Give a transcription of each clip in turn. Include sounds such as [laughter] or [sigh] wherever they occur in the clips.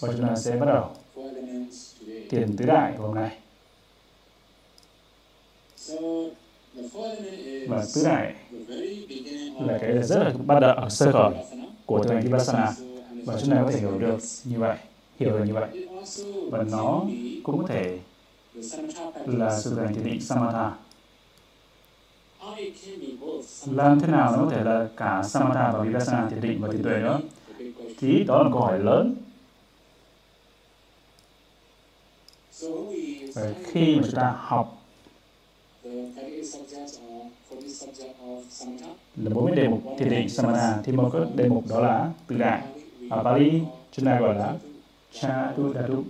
Và chúng ta sẽ bắt đầu four elements today. thiền tứ đại của hôm nay. So the four element is Và tứ đại the very beginning là of cái rất là bắt đầu ở sơ khởi của hành Vipassana và chúng ta có thể hiểu được như vậy, hiểu được như vậy. Và nó cũng có thể là sự hành thiền định Samatha. Làm thế nào nó có thể là cả Samatha và Vipassana thiền định và thiền tuệ nữa? Thì đó là một câu hỏi lớn. Và khi mà chúng ta học là 38 subjects or 40 subject of samatha, là 40 đề mục thiền định Samatha thì một cái đề mục đó là tự đại. Ở Bali chúng ta gọi là cha tu when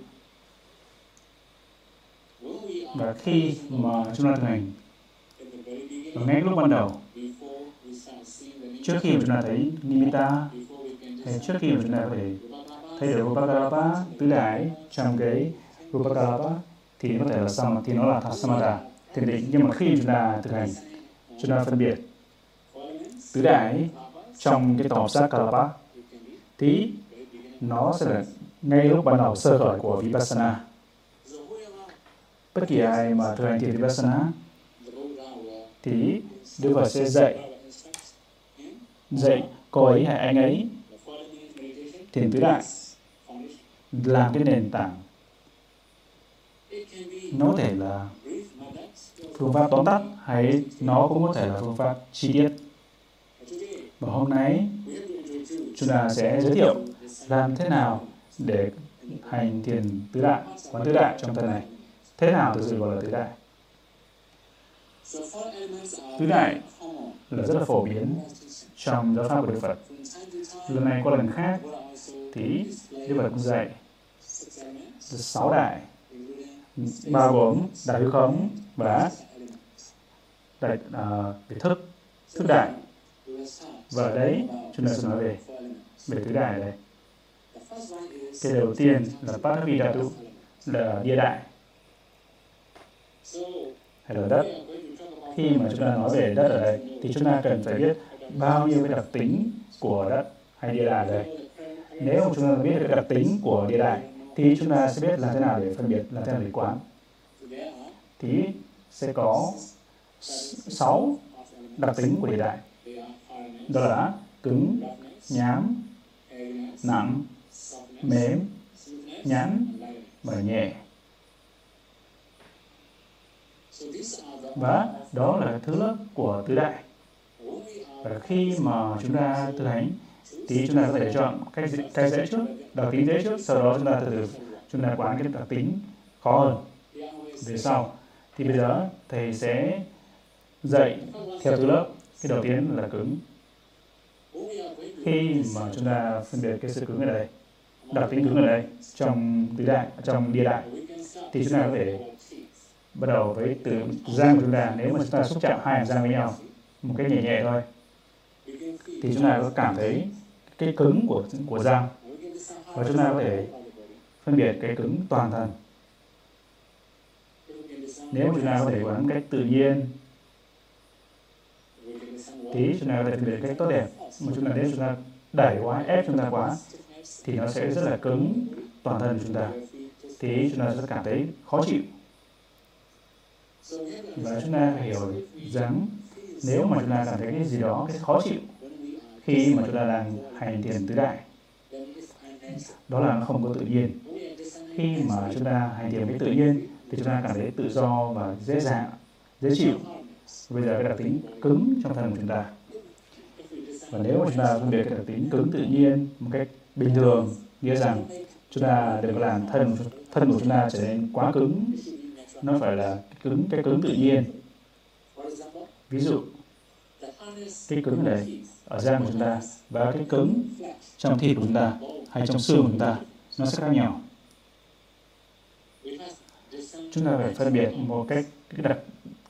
Và khi mà chúng ta thực hành và ngay lúc ban đầu. Trước khi mà chúng ta thấy Nimitta hay trước khi mà chúng ta có thể thấy được Rupakalapa tứ đại trong cái Rupakalapa, thì nó có thể là xong, thì nó là Samatha thiền định nhưng mà khi chúng ta thực hành, chúng ta phân biệt tứ đại trong cái tổ sát Kalapa, thì nó sẽ là ngay lúc ban đầu sơ khởi của Vipassana. Bất kỳ ai mà thực hành thiền Vipassana thì Đức Phật sẽ dạy. Dạy cô ấy hay anh ấy. Thiền tứ đại làm cái nền tảng. Nó có thể là phương pháp tóm tắt hay nó cũng có thể là phương pháp chi tiết. Và hôm nay chúng ta sẽ giới thiệu làm thế nào để hành thiền tứ đại quán tứ đại trong thân này. Thế nào thực sự gọi là tứ đại Tứ đại là rất là phổ biến trong giáo pháp của Đức Phật. Lần này qua lần khác thì Đức Phật cũng dạy. Sáu đại bao gồm đại hư khống và đại à, uh, thức thức đại. Và ở đấy chúng ta sẽ nói về về tứ đại đây cái đầu tiên là Patavi Dhatu là địa đại hay là đất, khi mà chúng ta nói về đất ở đây, thì chúng ta cần phải biết bao nhiêu cái đặc tính của đất hay địa đại ở đây. Nếu mà chúng ta biết được cái đặc tính của địa đại thì chúng ta sẽ biết làm thế nào để phân biệt, làm thế nào để quán. Thì sẽ có 6 đặc tính của địa đại đó là cứng, nhám, nặng, mềm, nhẵn nhắn và nhẹ So these are the và đó là thứ lớp của tứ đại. Và khi mà chúng ta thực hành, thì chúng ta có thể chọn cái dễ- cái dễ trước đặc tính dễ trước, sau đó chúng ta từ từ chúng ta quán cái đặc tính khó hơn. Về sau, thì bây giờ thầy sẽ dạy theo thứ lớp. Cái đầu tiên là cứng. Khi mà chúng ta phân biệt cái sự cứng ở đây đặc tính cứng ở đây, trong tứ đại, trong địa đại, thì chúng ta có thể bắt đầu với từ răng của chúng ta, nếu mà chúng ta xúc chạm hai hàm răng với nhau, một cái nhẹ nhẹ thôi, thì chúng ta có cảm thấy cái cứng của của răng và chúng ta có thể phân biệt cái cứng toàn thân. Nếu mà chúng ta có thể quán cách tự nhiên thì chúng ta có thể phân biệt cách tốt đẹp. Mà chúng ta, nếu chúng ta đẩy quá, ép chúng ta quá, thì nó sẽ rất là cứng toàn thân của chúng ta. Thì chúng ta sẽ cảm thấy khó chịu So we have to và chúng ta phải hiểu rằng nếu mà chúng ta cảm thấy cái gì đó cái khó chịu khi mà chúng ta đang hành thiền tứ đại, đó là nó không có tự nhiên. Khi mà chúng ta hành thiền với tự nhiên thì chúng ta cảm thấy tự do và dễ dàng, dễ chịu. Bây giờ cái đặc tính cứng trong thân của chúng ta. Và nếu mà chúng ta phân biệt cái đặc tính cứng tự nhiên một cách bình thường, nghĩa rằng chúng ta đừng có làm thân thân của chúng ta trở nên quá cứng nó phải là cứng, cái cứng tự nhiên. Ví dụ, cái cứng này ở da của chúng ta và cái cứng trong thịt của chúng ta hay trong xương của chúng ta, nó sẽ khác nhau. Chúng ta phải phân biệt một cách, cái đặc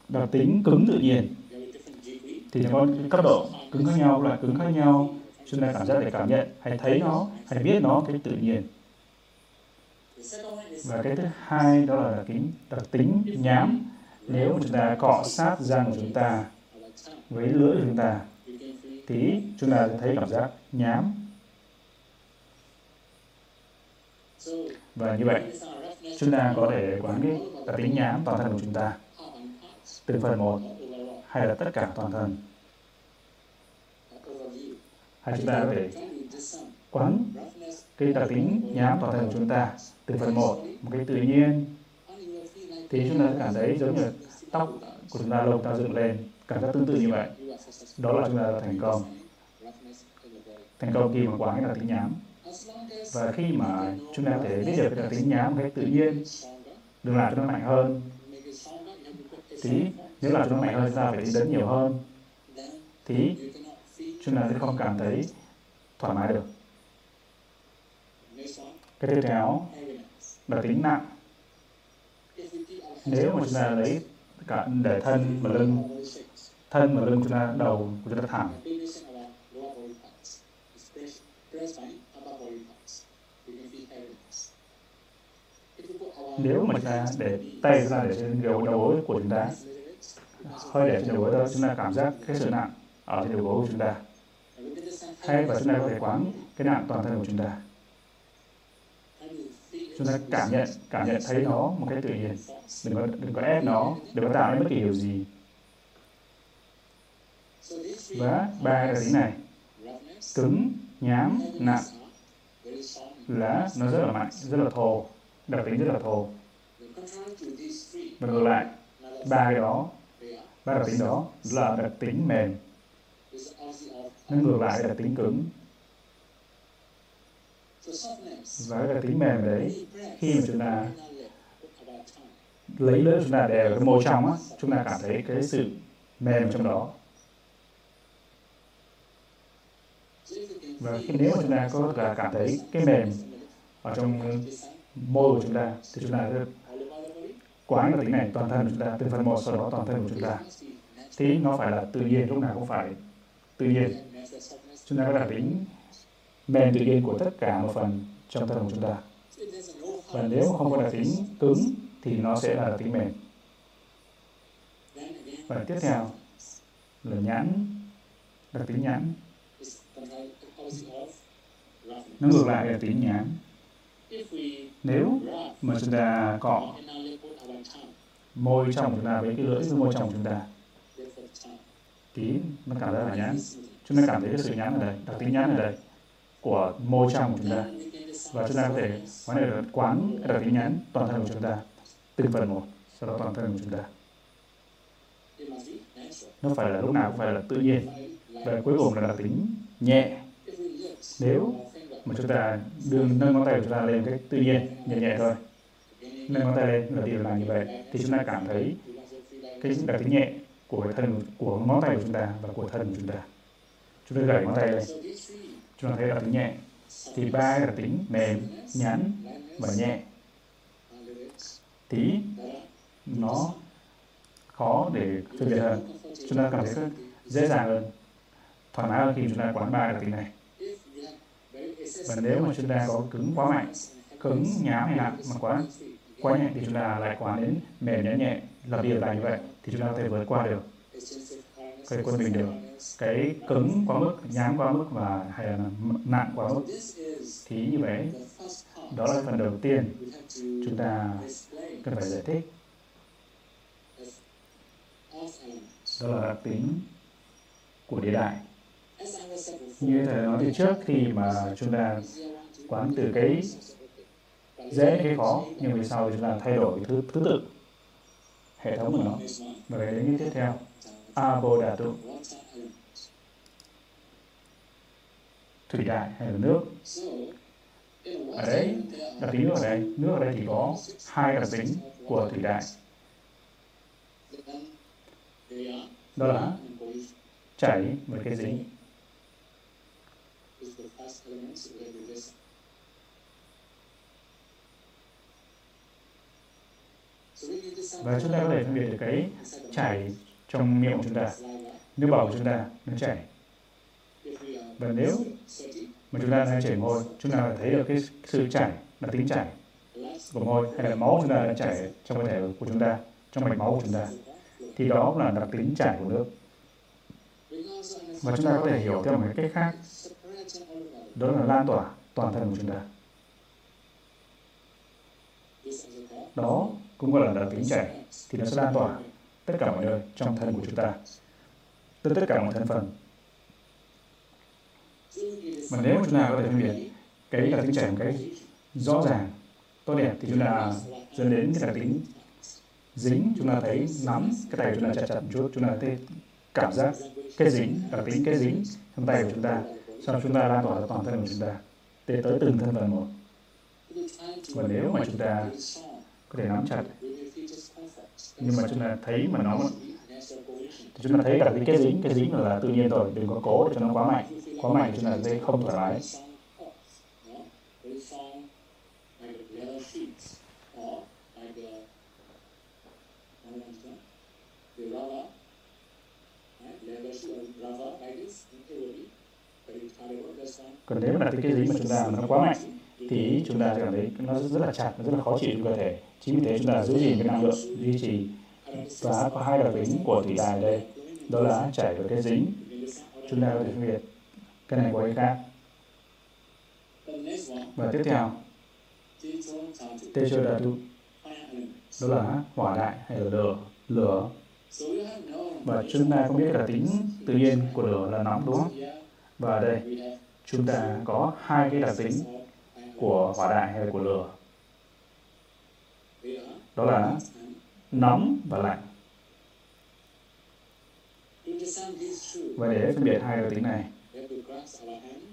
đặc tính cứng tự nhiên. Thì nó có cái cấp độ cứng khác nhau, loại cứng khác nhau. Chúng ta cảm giác để cảm nhận, hay thấy nó, hay biết nó cái tự nhiên và cái thứ hai đó là tính đặc tính nhám. Nếu chúng ta cọ sát răng của chúng ta với lưỡi của chúng ta thì chúng ta sẽ thấy cảm giác nhám. Và như vậy chúng ta có thể quán cái đặc tính nhám toàn thân của chúng ta từng phần một hay là tất cả toàn thân. Hay chúng ta có thể quán cái đặc tính nhám toàn thân của chúng ta từ phần một một cái tự nhiên. Thì chúng ta cảm thấy giống như tóc của chúng ta lông ta dựng lên, cảm giác tương tự như vậy. Đó là chúng ta thành công. Thành công khi mà quán cái là tính nhám. Và khi mà chúng ta có thể biết được cái tính nhám một cách tự nhiên, đừng làm cho nó mạnh hơn. Thì nếu làm cho nó mạnh hơn ra ta phải đi đến nhiều hơn. Thì chúng ta sẽ không cảm thấy thoải mái được. Cái tiếp theo là tính nặng nếu mà chúng ta lấy cả để thân và lưng, thân và lưng chúng ta đầu của chúng ta thẳng, nếu mà chúng ta để tay ra để trên đầu đầu gối của chúng ta, hơi để trên đầu gối đó chúng ta cảm giác cái sự nặng ở trên đầu gối của chúng ta, hay và chúng ta có thể quán cái nặng toàn thân của chúng ta chúng ta cảm nhận cảm nhận thấy nó một cách tự nhiên. Đừng có đừng có ép nó đừng có tạo nên bất kỳ điều gì. Và ba cái tính này. Cứng, nhám, nặng là nó rất là mạnh, rất là thô, đặc tính rất là thô. Và ngược lại, ba cái đó, ba đặc tính đó là đặc tính mềm. Nó ngược lại đặc tính cứng và cái tính mềm đấy, khi mà chúng ta lấy lưỡi chúng ta đè vào cái môi trong á, chúng ta cảm thấy cái sự mềm trong đó. Và khi nếu mà chúng ta có là cảm thấy cái mềm ở trong môi của chúng ta, thì chúng ta sẽ quán cái tính này, toàn thân của chúng ta từ phần một, sau đó toàn thân của chúng ta. Thì nó phải là tự nhiên, lúc nào cũng phải tự nhiên. Chúng ta có đặc tính mềm tự nhiên của tất cả một phần trong thân của chúng ta. Và nếu không có đặc tính cứng thì nó sẽ là đặc tính mềm. Và tiếp theo là nhãn, đặc tính nhãn. Nó ngược lại đặc tính nhãn. Nếu mà chúng ta cọ môi trong chúng ta với cái lưỡi với môi trong chúng ta, thì nó cảm thấy là nhãn. Chúng ta cảm thấy cái sự nhãn ở đây, đặc tính nhãn ở đây của môi trong của chúng ta. Và chúng ta có thể quán được quán, cái đặc tính nhãn, toàn thân của chúng ta, từng phần một, sau đó toàn thân của chúng ta. Nó phải là lúc nào cũng phải là tự nhiên. Và cuối cùng là đặc tính nhẹ. Nếu mà chúng ta đưa nâng ngón tay của chúng ta lên cái tự nhiên, nhẹ nhẹ thôi, nâng ngón tay lên đầu tiên là như vậy, thì chúng ta cảm thấy cái đặc tính nhẹ của thân, của ngón tay của chúng ta và của thân của chúng ta. Chúng ta gảy ngón tay lên chúng ta thấy là tính nhẹ. Thì ba là tính, mềm, nhắn và nhẹ. Thì nó khó để phân biệt hơn. Chúng ta cảm thấy dễ dàng hơn. Thoải mái hơn khi chúng ta quán ba đặc tính này. Và nếu mà chúng ta có cứng quá mạnh, cứng, nhám hay nặng mà quá quá nhẹ thì chúng ta lại quán đến mềm nhẹ nhẹ. Là điều là lại như vậy thì chúng ta có thể vượt qua được. Cái quân bình được cái cứng quá mức nhám quá mức và hay là nặng quá mức. Thì như vậy, đó là phần đầu tiên chúng ta cần phải giải thích. Đó là đặc tính của địa đại. Như thầy nói từ trước, khi mà chúng ta quán từ cái dễ, cái khó, nhưng về sau chúng ta thay đổi thứ thứ tự hệ thống của nó. Và cái đến tiếp theo. A bồ đà tu thủy đại hay là nước? Ở đấy, đặc tính nước ở đây. Nước ở đây thì có hai đặc tính của thủy đại đó là chảy và cái dính. Và chúng ta có thể phân biệt được cái chảy trong miệng của chúng ta. Nước bọt của chúng ta, nó chảy. Và nếu mà chúng ta đang chảy môi chúng ta phải thấy được cái sự chảy, là tính chảy của môi hay là máu chúng ta đang chảy trong cơ thể của chúng ta, trong mạch máu của chúng ta, thì đó cũng là đặc tính chảy của nước. Và chúng ta có thể hiểu theo một cái cách khác, đó là lan tỏa toàn thân của chúng ta. Đó cũng gọi là đặc tính chảy, thì nó sẽ lan tỏa tất cả mọi nơi trong thân của chúng ta. Tất tất cả mọi thành phần mà nếu mà chúng ta có thể phân biệt, cái đặc tính trẻ một cái rõ ràng, tốt đẹp thì chúng ta dẫn đến cái đặc tính dính. Chúng ta thấy nắm cái tay của chúng ta chặt chặt một chút, chúng ta thấy cảm giác cái dính, đặc tính cái dính trong tay của chúng ta sau đó chúng ta lan tỏa ra toàn thân của chúng ta tới tới từng thân phần một. Và nếu mà chúng ta có thể nắm chặt nhưng mà chúng ta thấy mà nó thì chúng ta thấy đặc cái cái dính cái dính là tự nhiên rồi, đừng có cố để cho nó quá mạnh. Quá mạnh chúng ta dễ không thoải mái. Còn nếu mà đặc cái dính mà chúng ta mà nó quá mạnh thì chúng ta sẽ cảm thấy nó rất là chặt, nó rất là khó chịu trong cơ thể. Chính vì thế chúng ta giữ gìn cái năng lượng duy trì. Và có hai đặc tính của thủy đài đây. Đó là chảy và cái dính. Chúng ta có thể phân biệt cái này của cái khác. Và tiếp theo Techo Dhatu đó là hỏa đại hay là lửa lửa. Và chúng ta cũng biết là tính tự nhiên của lửa là nóng, đúng không? Và đây, chúng ta có hai cái đặc tính của hỏa đại hay là của lửa? Đó là nóng và lạnh. Và để phân biệt hai đặc tính này,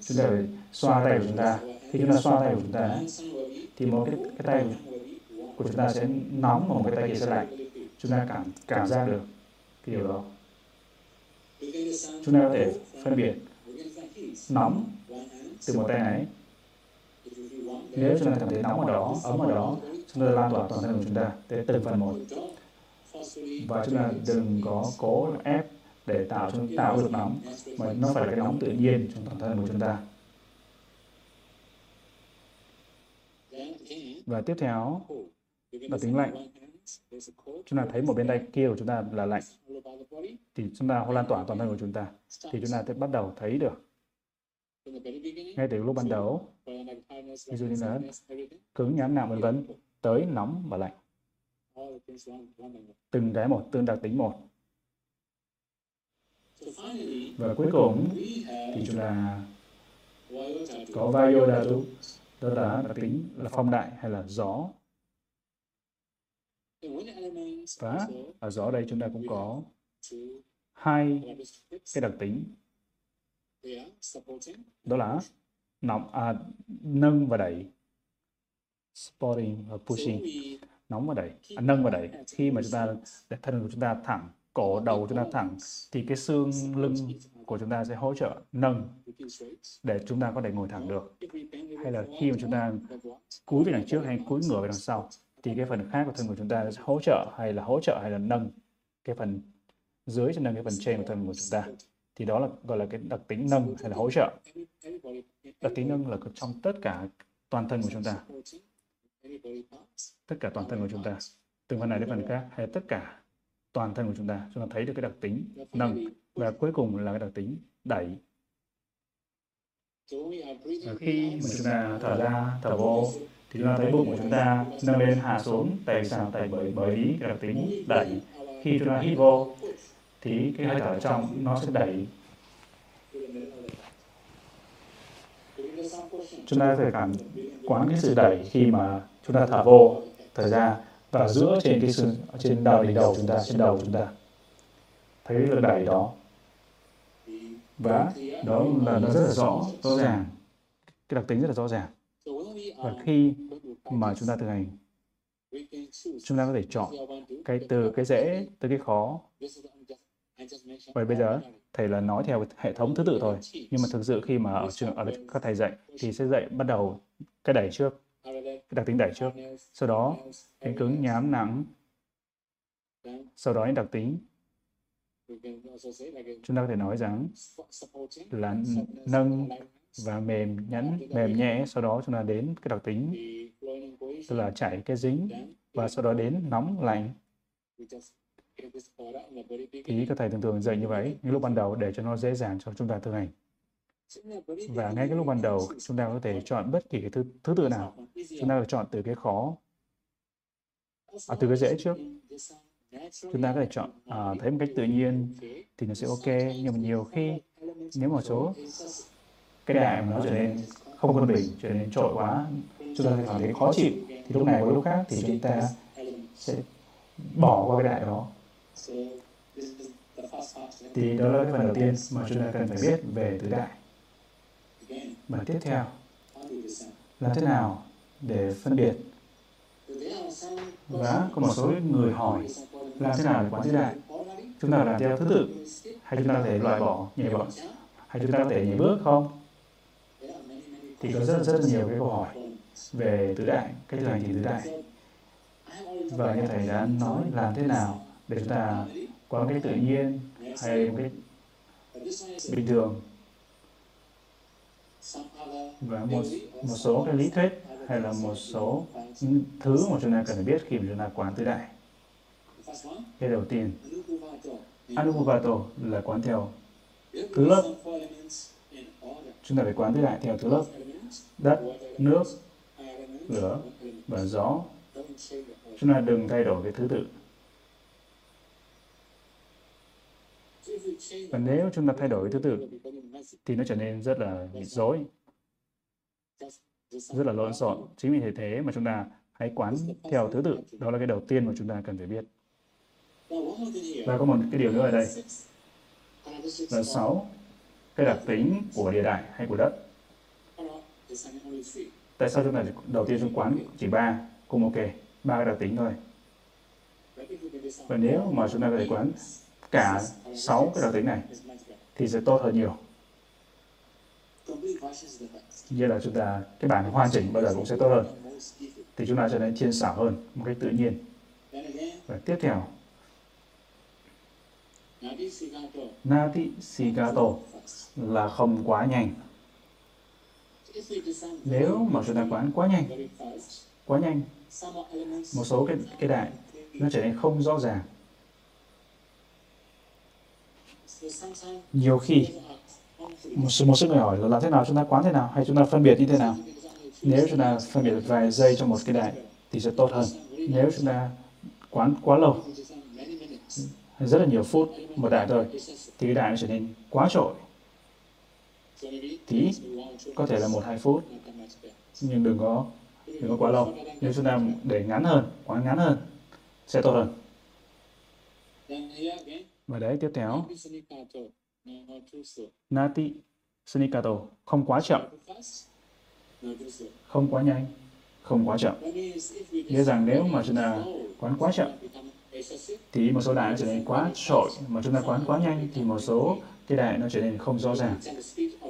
chúng ta phải xoa tay của chúng ta. Khi chúng ta xoa tay của chúng ta, thì một cái cái tay của chúng ta sẽ nóng và một cái tay kia sẽ lạnh. Chúng ta cảm cảm giác được cái điều đó. Chúng ta có thể phân biệt nóng từ một tay này nếu chúng ta cảm thấy nóng ở đó, ấm ở đó, chúng ta lan tỏa toàn thân của chúng ta tới từng phần một. Và chúng ta đừng có cố ép để tạo cho, tạo được nóng, mà nó phải là cái nóng tự nhiên trong toàn thân của chúng ta. Và tiếp theo, là tính lạnh. Chúng ta thấy một bên tay kia của chúng ta là lạnh, thì chúng ta lan tỏa toàn thân của chúng ta, thì chúng ta sẽ bắt đầu thấy được ngay từ lúc ban đầu ví dụ như là cứng nhám nào vân vân, tới nóng và lạnh. Từng cái một từng đặc tính một. Và cuối cùng thì chúng ta có Vayodhatu đó là đặc tính là phong đại hay là gió. Và ở gió đây chúng ta cũng có hai cái đặc tính đó là nóng à, nâng và đẩy. Supporting và pushing. nóng và đẩy. à, nâng và đẩy. khi mà chúng ta để thân của chúng ta thẳng cổ đầu chúng ta thẳng thì cái xương lưng của chúng ta sẽ hỗ trợ nâng để chúng ta có thể ngồi thẳng được. hay là khi mà chúng ta cúi về đằng trước hay cúi ngửa về đằng sau thì cái phần khác của thân của chúng ta sẽ hỗ trợ hay là hỗ trợ hay là nâng cái phần dưới cho nâng cái phần trên của thân của chúng ta thì đó là gọi là cái đặc tính nâng hay là hỗ trợ. đặc tính nâng là trong tất cả toàn thân của chúng ta. Tất cả toàn thân của chúng ta. Từng phần này đến phần khác hay tất cả toàn thân của chúng ta chúng ta thấy được cái đặc tính nâng. Và cuối cùng là cái đặc tính đẩy. Và khi mà chúng ta thở ra thở vô thì chúng ta thấy bụng của chúng ta nâng lên hạ xuống tại sao tại bởi bởi cái đặc tính đẩy. Khi chúng ta hít vô thì cái hơi thở trong nó sẽ đẩy. Chúng ta phải cảm quán cái sự đẩy khi mà chúng ta thở vô, thở ra và giữa trên cái xương, trên đầu đỉnh đầu chúng ta, trên đầu chúng ta. Thấy lực đẩy đó. Và đó là nó rất là rõ rõ ràng. Cái đặc tính rất là rõ ràng. Và khi mà chúng ta thực hành, chúng ta có thể chọn cái từ, cái dễ tới cái khó. Vậy bây giờ thầy là nói theo hệ thống thứ tự thôi. Nhưng mà thực sự khi mà ở trường ở các thầy dạy thì sẽ dạy bắt đầu cái đẩy trước, cái đặc tính đẩy trước. Sau đó cánh cứng nhám nắng. Sau đó những đặc tính chúng ta có thể nói rằng là nâng và mềm nhẵn mềm nhẹ sau đó chúng ta đến cái đặc tính tức là chảy cái dính và sau đó đến nóng lạnh thì các thầy thường thường dạy như vậy những lúc ban đầu để cho nó dễ dàng cho chúng ta thực hành. Và ngay cái lúc ban đầu chúng ta có thể chọn bất kỳ cái thứ, thứ tự nào. Chúng ta có thể chọn từ cái khó à, từ cái dễ trước. Chúng ta có thể chọn à, thấy một cách tự nhiên thì nó sẽ ok nhưng mà nhiều khi nếu một số cái đại mà nó trở nên không quân bình trở nên trội quá chúng ta cảm thấy khó chịu. Thì lúc này có lúc khác thì chúng ta sẽ bỏ qua cái đại đó thì đó là cái phần đầu tiên mà chúng ta cần phải biết về tứ đại. Và tiếp theo là thế nào để phân biệt? Và có một số người hỏi làm thế nào để quán tứ đại? Chúng ta làm theo thứ tự. Hay chúng ta có thể loại bỏ nhảy bỏ hay chúng ta có thể nhảy bước không? Thì có rất rất nhiều cái câu hỏi về tứ đại cách thực hành tứ đại. Và như thầy đã nói làm thế nào để chúng ta có một cách tự nhiên hay một cách bình thường. Và một một số cái lý thuyết hay là một số thứ mà chúng ta cần phải biết khi mà chúng ta quán tứ đại. Cái đầu tiên Anupuvato là quán theo thứ lớp. Chúng ta phải quán tứ đại theo thứ lớp. Đất, nước, lửa và gió. Chúng ta đừng thay đổi cái thứ tự. Và nếu chúng ta thay đổi thứ tự, thì nó trở nên rất là rối, rất là lộn xộn. Chính vì thế thế mà chúng ta hãy quán theo thứ tự. Đó là cái đầu tiên mà chúng ta cần phải biết. Và có một cái điều nữa ở đây. Là sáu, cái đặc tính của địa đại hay của đất. Tại sao chúng ta đầu tiên chúng quán chỉ ba? Cùng ok, ba cái đặc tính thôi. Và nếu mà chúng ta có thể quán cả sáu cái đặc tính này thì sẽ tốt hơn nhiều. Như là chúng ta, cái bản hoàn chỉnh bao giờ cũng sẽ tốt hơn. Thì chúng ta trở nên thiên xảo hơn một cách tự nhiên. Và tiếp theo. Nati Sigato là không quá nhanh. Nếu mà chúng ta quán quá nhanh quá nhanh, một số cái cái đại nó trở nên không rõ ràng. Nhiều khi một số, một số người hỏi là làm thế nào? Chúng ta quán thế nào? Hay chúng ta phân biệt như thế nào? Nếu chúng ta phân biệt vài giây trong một cái đại thì sẽ tốt hơn. Nếu chúng ta quán quá lâu rất là nhiều phút một đại thôi thì cái đại nó trở nên quá trội. Tí có thể là một hai phút nhưng đừng có đừng có quá lâu. Nếu chúng ta để ngắn hơn quá ngắn hơn sẽ tốt hơn và đấy tiếp theo. Nati sanikato. Không quá chậm. Không quá nhanh. Không quá chậm. Nghĩa rằng nếu mà chúng ta quán quá chậm. thì một số đại nó trở nên quá trội. Mà chúng ta quán quá nhanh thì một số cái đại nó trở nên không rõ ràng.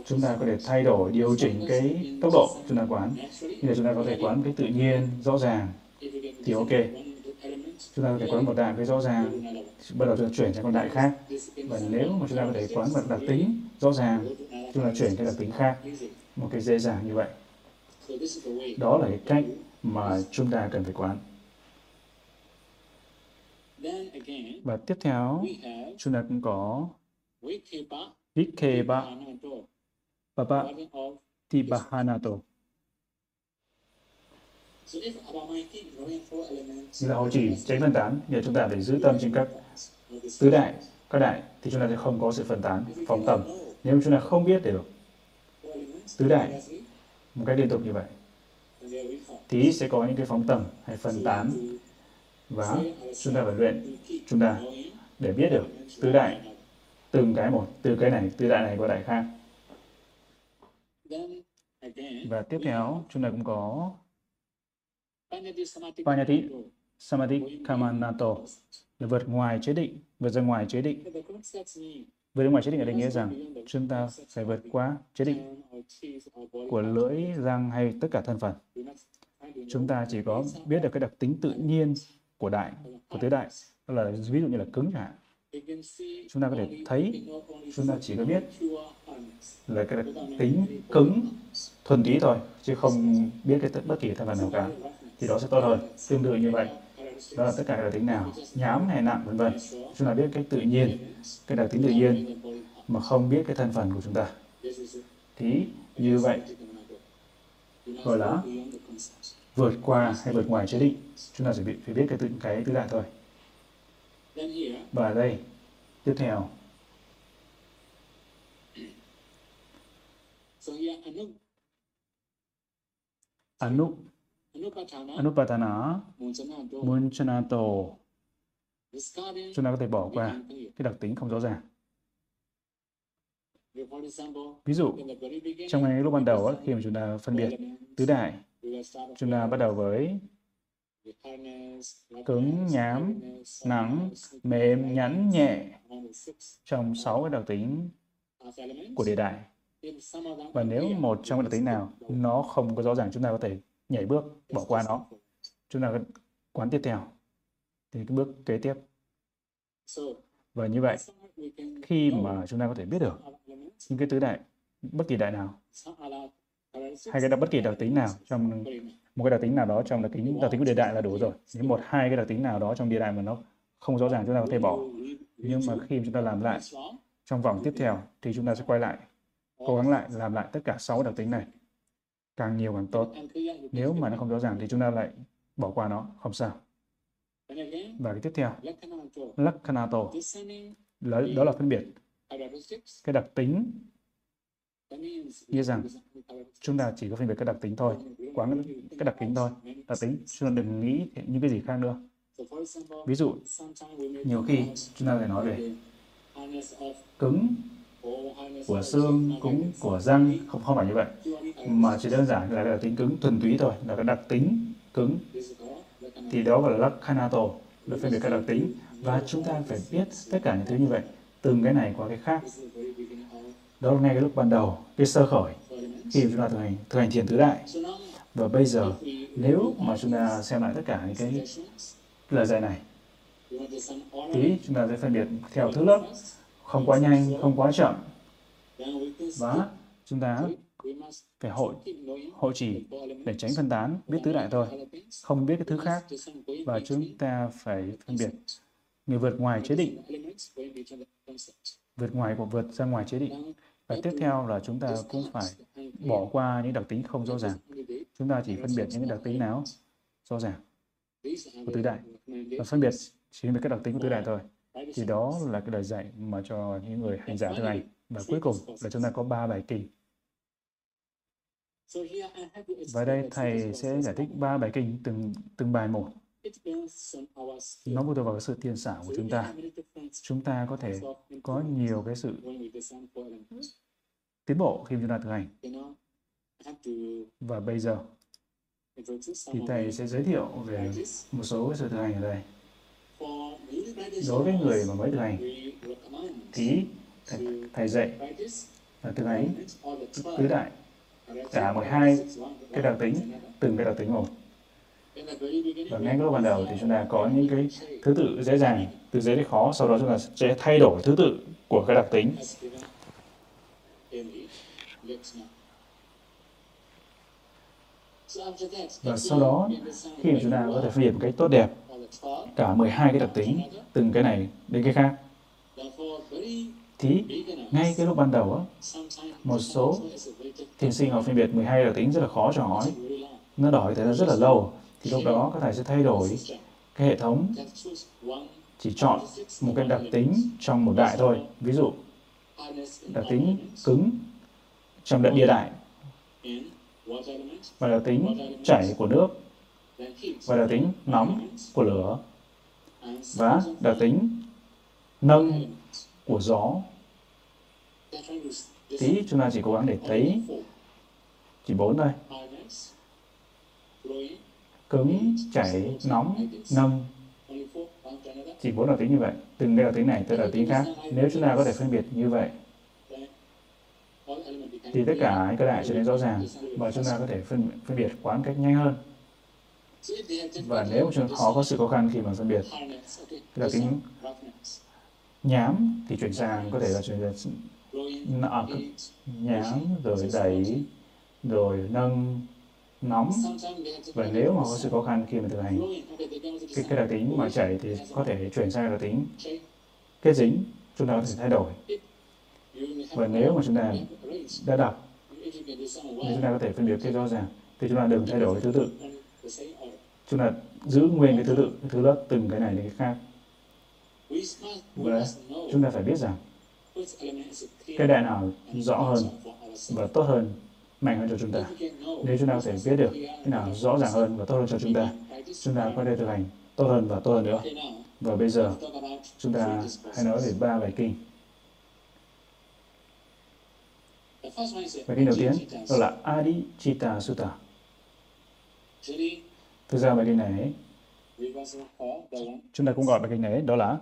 Chúng ta có thể thay đổi điều chỉnh cái tốc độ chúng ta quán. Như là chúng ta có thể quán cái tự nhiên rõ ràng. Thì ok chúng ta có thể quán một đại cái rõ ràng. Bắt đầu chúng ta chuyển sang con đại khác. Và nếu mà chúng ta có thể quán một đặc tính rõ ràng, chúng ta chuyển cái đặc tính khác. Một cái dễ dàng như vậy. Đó là cái cách mà chúng ta cần phải quán. Và tiếp theo, chúng ta cũng có Vikeba Baba Tibahanato như là hộ chỉ tránh phân tán nhờ chúng ta phải giữ tâm trên các tứ đại các đại thì chúng ta sẽ không có sự phân tán phóng tầm. nếu chúng ta không biết được. tứ đại một cách liên tục như vậy. thì sẽ có những cái phóng tầm hay phân tán và chúng ta phải luyện chúng ta để biết được tứ đại từng cái một từ cái này từ đại này qua đại khác. Và tiếp theo chúng ta cũng có Panyati samadhi kamanato là vượt ngoài chế định, vượt ra ngoài chế định. Vượt ra ngoài chế định ở đây nghĩa rằng chúng ta phải vượt qua chế định của lưỡi, răng hay tất cả thân phận. Chúng ta chỉ có biết được cái đặc tính tự nhiên của đại, của tứ đại. Đó là ví dụ như là cứng chẳng hạn. Chúng ta có thể thấy, chúng ta chỉ có biết là cái đặc tính cứng thuần túy thôi, chứ không biết cái bất kỳ thân phận nào cả. Thì đó sẽ tốt hơn. Tương tự như vậy, đó là tất cả các đặc tính nào, nhám hay nặng vân vân. Chúng ta biết cách tự nhiên, cái đặc tính tự nhiên mà không biết cái thân phần của chúng ta. Thì như vậy gọi là vượt qua hay vượt ngoài chế định, chúng ta chỉ biết phải biết cái tự cái tứ đại thôi. Và đây tiếp theo Anuk anupatana munchanato chúng ta có thể bỏ qua cái đặc tính không rõ ràng. Ví dụ trong ngay lúc ban đầu khi mà chúng ta phân biệt tứ đại, chúng ta bắt đầu với cứng, nhám, softness, mềm, nhẵn, nhẹ trong sáu cái đặc tính của địa đại. Và nếu một trong các đặc tính nào nó không có rõ ràng, chúng ta có thể nhảy bước, bỏ qua nó. Chúng ta quán tiếp theo. Thì cái bước kế tiếp. Và như vậy, khi mà chúng ta có thể biết được những cái tứ đại, bất kỳ đại nào, hay cái đặc bất kỳ đặc tính nào trong một cái đặc tính nào đó trong đặc tính đặc tính của địa đại là đủ rồi. Nếu một hai cái đặc tính nào đó trong địa đại mà nó không rõ ràng chúng ta có thể bỏ. Nhưng mà khi chúng ta làm lại trong vòng tiếp theo thì chúng ta sẽ quay lại, cố gắng lại làm lại tất cả 6 đặc tính này. Càng nhiều càng tốt. Nếu mà nó không rõ ràng thì chúng ta lại bỏ qua nó, không sao. Và cái tiếp theo, Lakhanato, đó, đó là phân biệt cái đặc tính, Nghĩa rằng chúng ta chỉ có phân biệt cái đặc tính thôi, quán cái đặc tính thôi, đặc tính, chúng ta đừng nghĩ những cái gì khác nữa. Ví dụ, nhiều khi chúng ta phải nói về cứng của xương, cũng của răng, không không phải như vậy, mà chỉ đơn giản là đặc tính cứng thuần túy thôi, là cái đặc tính cứng thì đó gọi là lakhanato là phân biệt các đặc tính và chúng ta phải biết tất cả những thứ như vậy, từng cái này qua cái khác. Đó là ngay cái lúc ban đầu, cái sơ khởi khi chúng ta thực hành thực hành thiền tứ đại. Và bây giờ nếu mà chúng ta xem lại tất cả những cái lời dạy này thì chúng ta sẽ phân biệt theo thứ lớp, không quá nhanh, không quá chậm và chúng ta phải hội hội trì để tránh phân tán, biết tứ đại thôi, không biết cái thứ khác và chúng ta phải phân biệt người vượt ngoài chế định, vượt ngoài của vượt ra ngoài chế định. Và tiếp theo là chúng ta cũng phải bỏ qua những đặc tính không rõ ràng. Chúng ta chỉ phân biệt những đặc tính nào rõ ràng của tứ đại và phân biệt chỉ phân biệt các đặc tính của tứ đại thôi. Thì đó là cái lời dạy mà cho những người hành giả thực hành. Và cuối cùng là chúng ta có ba bài kinh. Và đây thầy sẽ giải thích ba bài kinh từng từng bài một. Nó phụ thuộc vào cái sự tiên xảo của chúng ta. Chúng ta có thể có nhiều cái sự tiến bộ khi chúng ta thực hành. Và bây giờ thì thầy sẽ giới thiệu về một số cái sự thực hành ở đây. Đối với người mà mới thực hành thì thầy, thầy dạy là thực hành tứ đại cả 12 cái đặc tính từng cái đặc tính một. Và ngay lúc ban đầu thì chúng ta có những cái thứ tự dễ dàng từ dễ đến khó sau đó chúng ta sẽ thay đổi thứ tự của cái đặc tính. Và sau đó khi mà chúng ta có thể phân biệt một cách tốt đẹp cả 12 cái đặc tính từng cái này đến cái khác. Thì ngay cái lúc ban đầu á, một số thiền sinh họ phân biệt 12 đặc tính rất là khó cho hỏi nó đòi thời gian rất là lâu. Thì lúc đó các thầy sẽ thay đổi cái hệ thống chỉ chọn một cái đặc tính trong một đại thôi. Ví dụ đặc tính cứng trong đại địa đại. Và đặc tính chảy của nước và đặc tính nóng của lửa và đặc tính nâng của gió. Tí chúng ta chỉ cố gắng để thấy. Chỉ bốn thôi. Cứng, chảy, nóng, nâng. Chỉ bốn đặc tính như vậy. Từng cái đặc tính này tới đặc tính khác. Nếu chúng ta có thể phân biệt như vậy, thì tất cả cái đại trở nên rõ ràng. Và chúng ta có thể phân phân biệt quán cách nhanh hơn và nếu chúng họ có sự khó khăn khi mà phân biệt là cái đặc tính nhám thì chuyển sang có thể là chuyển sang nọ nhám rồi đẩy rồi nâng nóng. Và nếu mà có sự khó khăn khi mà thực hành cái, cái đặc tính mà chảy thì có thể chuyển sang đặc tính kết dính chúng ta có thể thay đổi. Và nếu mà chúng ta đã đọc thì chúng ta có thể phân biệt cái rõ ràng thì chúng ta đừng thay đổi thứ tự tức là chúng ta giữ nguyên cái thứ tự, cái thứ lớp từng cái này đến cái khác. Và chúng ta phải biết rằng, cái đại nào rõ hơn và tốt hơn, mạnh hơn cho chúng ta. Nếu chúng ta có thể biết được cái nào rõ ràng hơn và tốt hơn cho chúng ta chúng ta có thể thực hành tốt hơn và tốt hơn nữa. Và bây giờ, chúng ta hãy nói về ba bài kinh. Bài kinh đầu tiên đó là Adichita Sutta thực ra bài kinh này. Chúng ta cũng gọi bài kinh này, đó là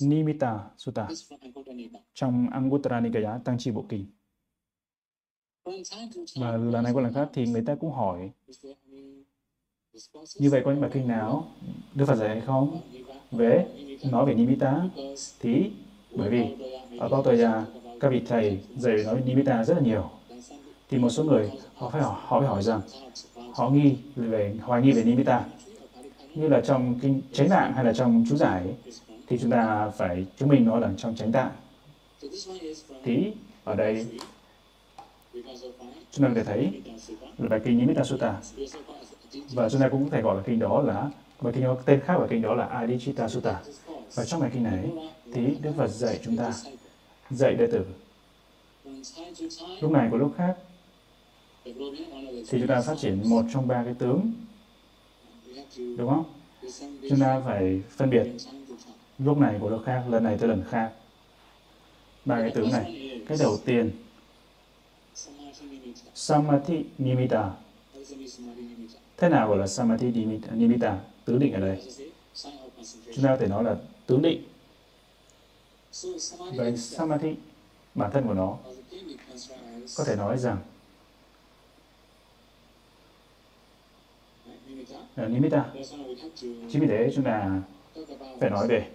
Nimitta. Sutta Anguttara trong Anguttara Nikaya, Tăng Chi Bộ Kinh. Và lần này qua lần khác thì người ta cũng hỏi, như vậy có những bài kinh nào Đức Phật dạy hay không? Về nói về Nimitta thì bởi vì ở bao thời gia, các vị thầy dạy nói Nimitta rất là nhiều thì một số người họ phải hỏi, họ phải hỏi rằng họ nghi về hoài nghi về Nimitta như là trong kinh chánh tạng hay là trong chú giải thì chúng ta phải chứng minh nó là trong chánh tạng thì ở đây chúng ta có thể thấy là bài kinh Nimitta Sutta. Và chúng ta cũng có thể gọi là kinh đó là bài kinh đó, tên khác của kinh đó là Adichita Sutta. Và trong bài kinh này thì Đức Phật dạy chúng ta dạy đệ tử. Lúc này của lúc khác thì chúng ta phát triển một trong ba cái tướng. Đúng không? Chúng ta phải phân biệt lúc này của lúc khác lần này tới lần khác. Ba cái tướng này. Cái đầu tiên. Samadhi Nimitta. Thế nào gọi là Samadhi Nimitta, tướng định ở đây. Chúng ta có thể nói là tướng định. Về Samadhi bản thân của nó có thể nói rằng là Nimitta chính vì thế chúng ta phải nói về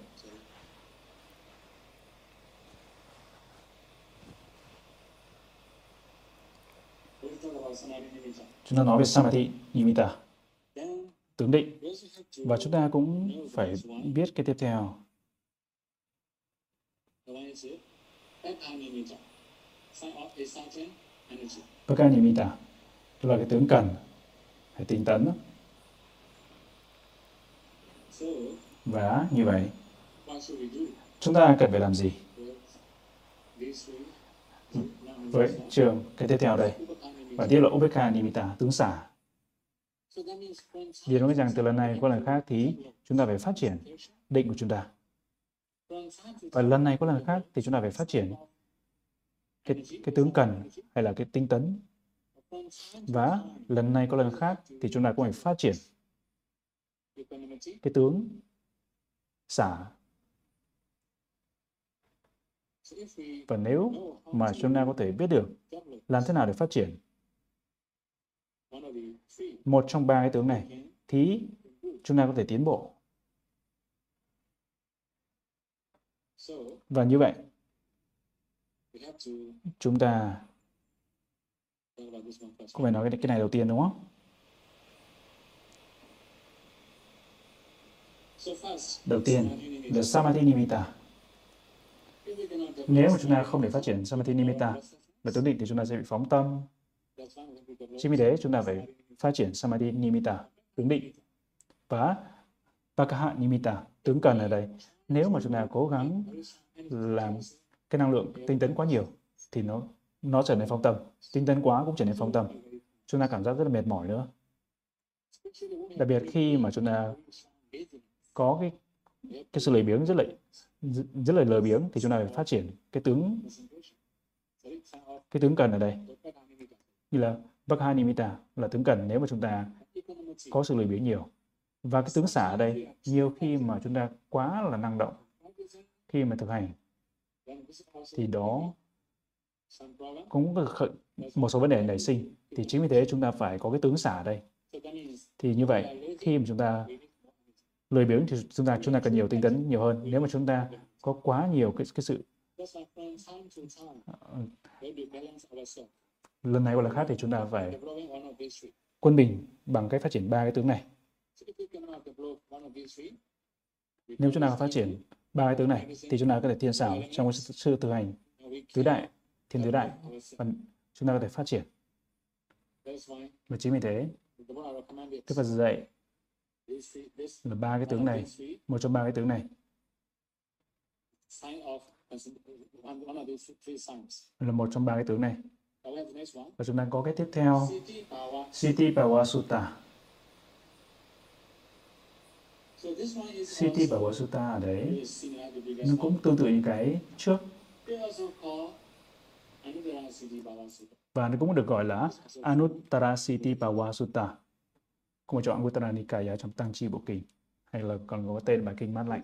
chúng ta nói về Samadhi Nimitta tướng định và chúng ta cũng phải biết cái tiếp theo Paka Nimitta là cái tướng cần phải tinh tấn đó và như vậy chúng ta cần phải làm gì với trường cái tiếp theo đây và tiếp là Upekha Nimitta tướng xả Điều nói rằng từ lần này qua lần khác thì chúng ta phải phát triển định của chúng ta. Và lần này qua lần khác thì chúng ta phải phát triển cái, cái tướng cần hay là cái tinh tấn. Và lần này qua lần khác thì chúng ta cũng phải phát triển cái tướng xả. Và nếu mà chúng ta có thể biết được làm thế nào để phát triển một trong ba cái tướng này thì chúng ta có thể tiến bộ. Và như vậy, chúng ta cũng phải nói cái, này đầu tiên đúng không? Đầu tiên là Samadhi Nimitta. Nếu mà chúng ta không để phát triển Samadhi Nimitta và tướng định thì chúng ta sẽ bị phóng tâm. Chính vì thế chúng ta phải phát triển Samadhi Nimitta, tướng định. Và Pakaha Nimitta, tướng cần ở đây. Nếu mà chúng ta cố gắng làm cái năng lượng tinh tấn quá nhiều thì nó nó trở nên phong tâm. Tinh tấn quá cũng trở nên phong tâm. Chúng ta cảm giác rất là mệt mỏi nữa. Đặc biệt khi mà chúng ta có cái cái sự lười biếng rất là rất là lười biếng thì chúng ta phải phát triển cái tướng cái tướng cần ở đây như là Vakha nimitta là tướng cần nếu mà chúng ta có sự lười biếng nhiều. Và cái tướng xả ở đây, nhiều khi mà chúng ta quá là năng động khi mà thực hành thì đó cũng có một số vấn đề nảy sinh. Thì chính vì thế chúng ta phải có cái tướng xả ở đây. Thì như vậy, khi mà chúng ta lười biếng thì chúng ta chúng ta cần nhiều tinh tấn nhiều hơn. Nếu mà chúng ta có quá nhiều cái cái sự ờ, lần này hoặc là khác thì chúng ta phải quân bình bằng cách phát triển ba cái tướng này. Nếu chúng ta phát triển ba cái tướng này thì chúng ta có thể thiên xảo trong cái sự, sự thực hành tứ đại, thiên tứ đại và chúng ta có thể phát triển. Và chính vì thế, Đức Phật dạy là ba cái tướng này. Một trong ba cái tướng này. Là một trong ba cái tướng này. Và chúng ta có cái tiếp theo. City Bhawa Sutta City Bhawa Sutta ở đấy. Nó cũng tương tự như cái trước. Và nó cũng được gọi là Anuttara City Bhawa Sutta cũng một chọn Uttara Nikaya trong Tăng Chi Bộ Kinh hay là còn có tên bài kinh mát lạnh.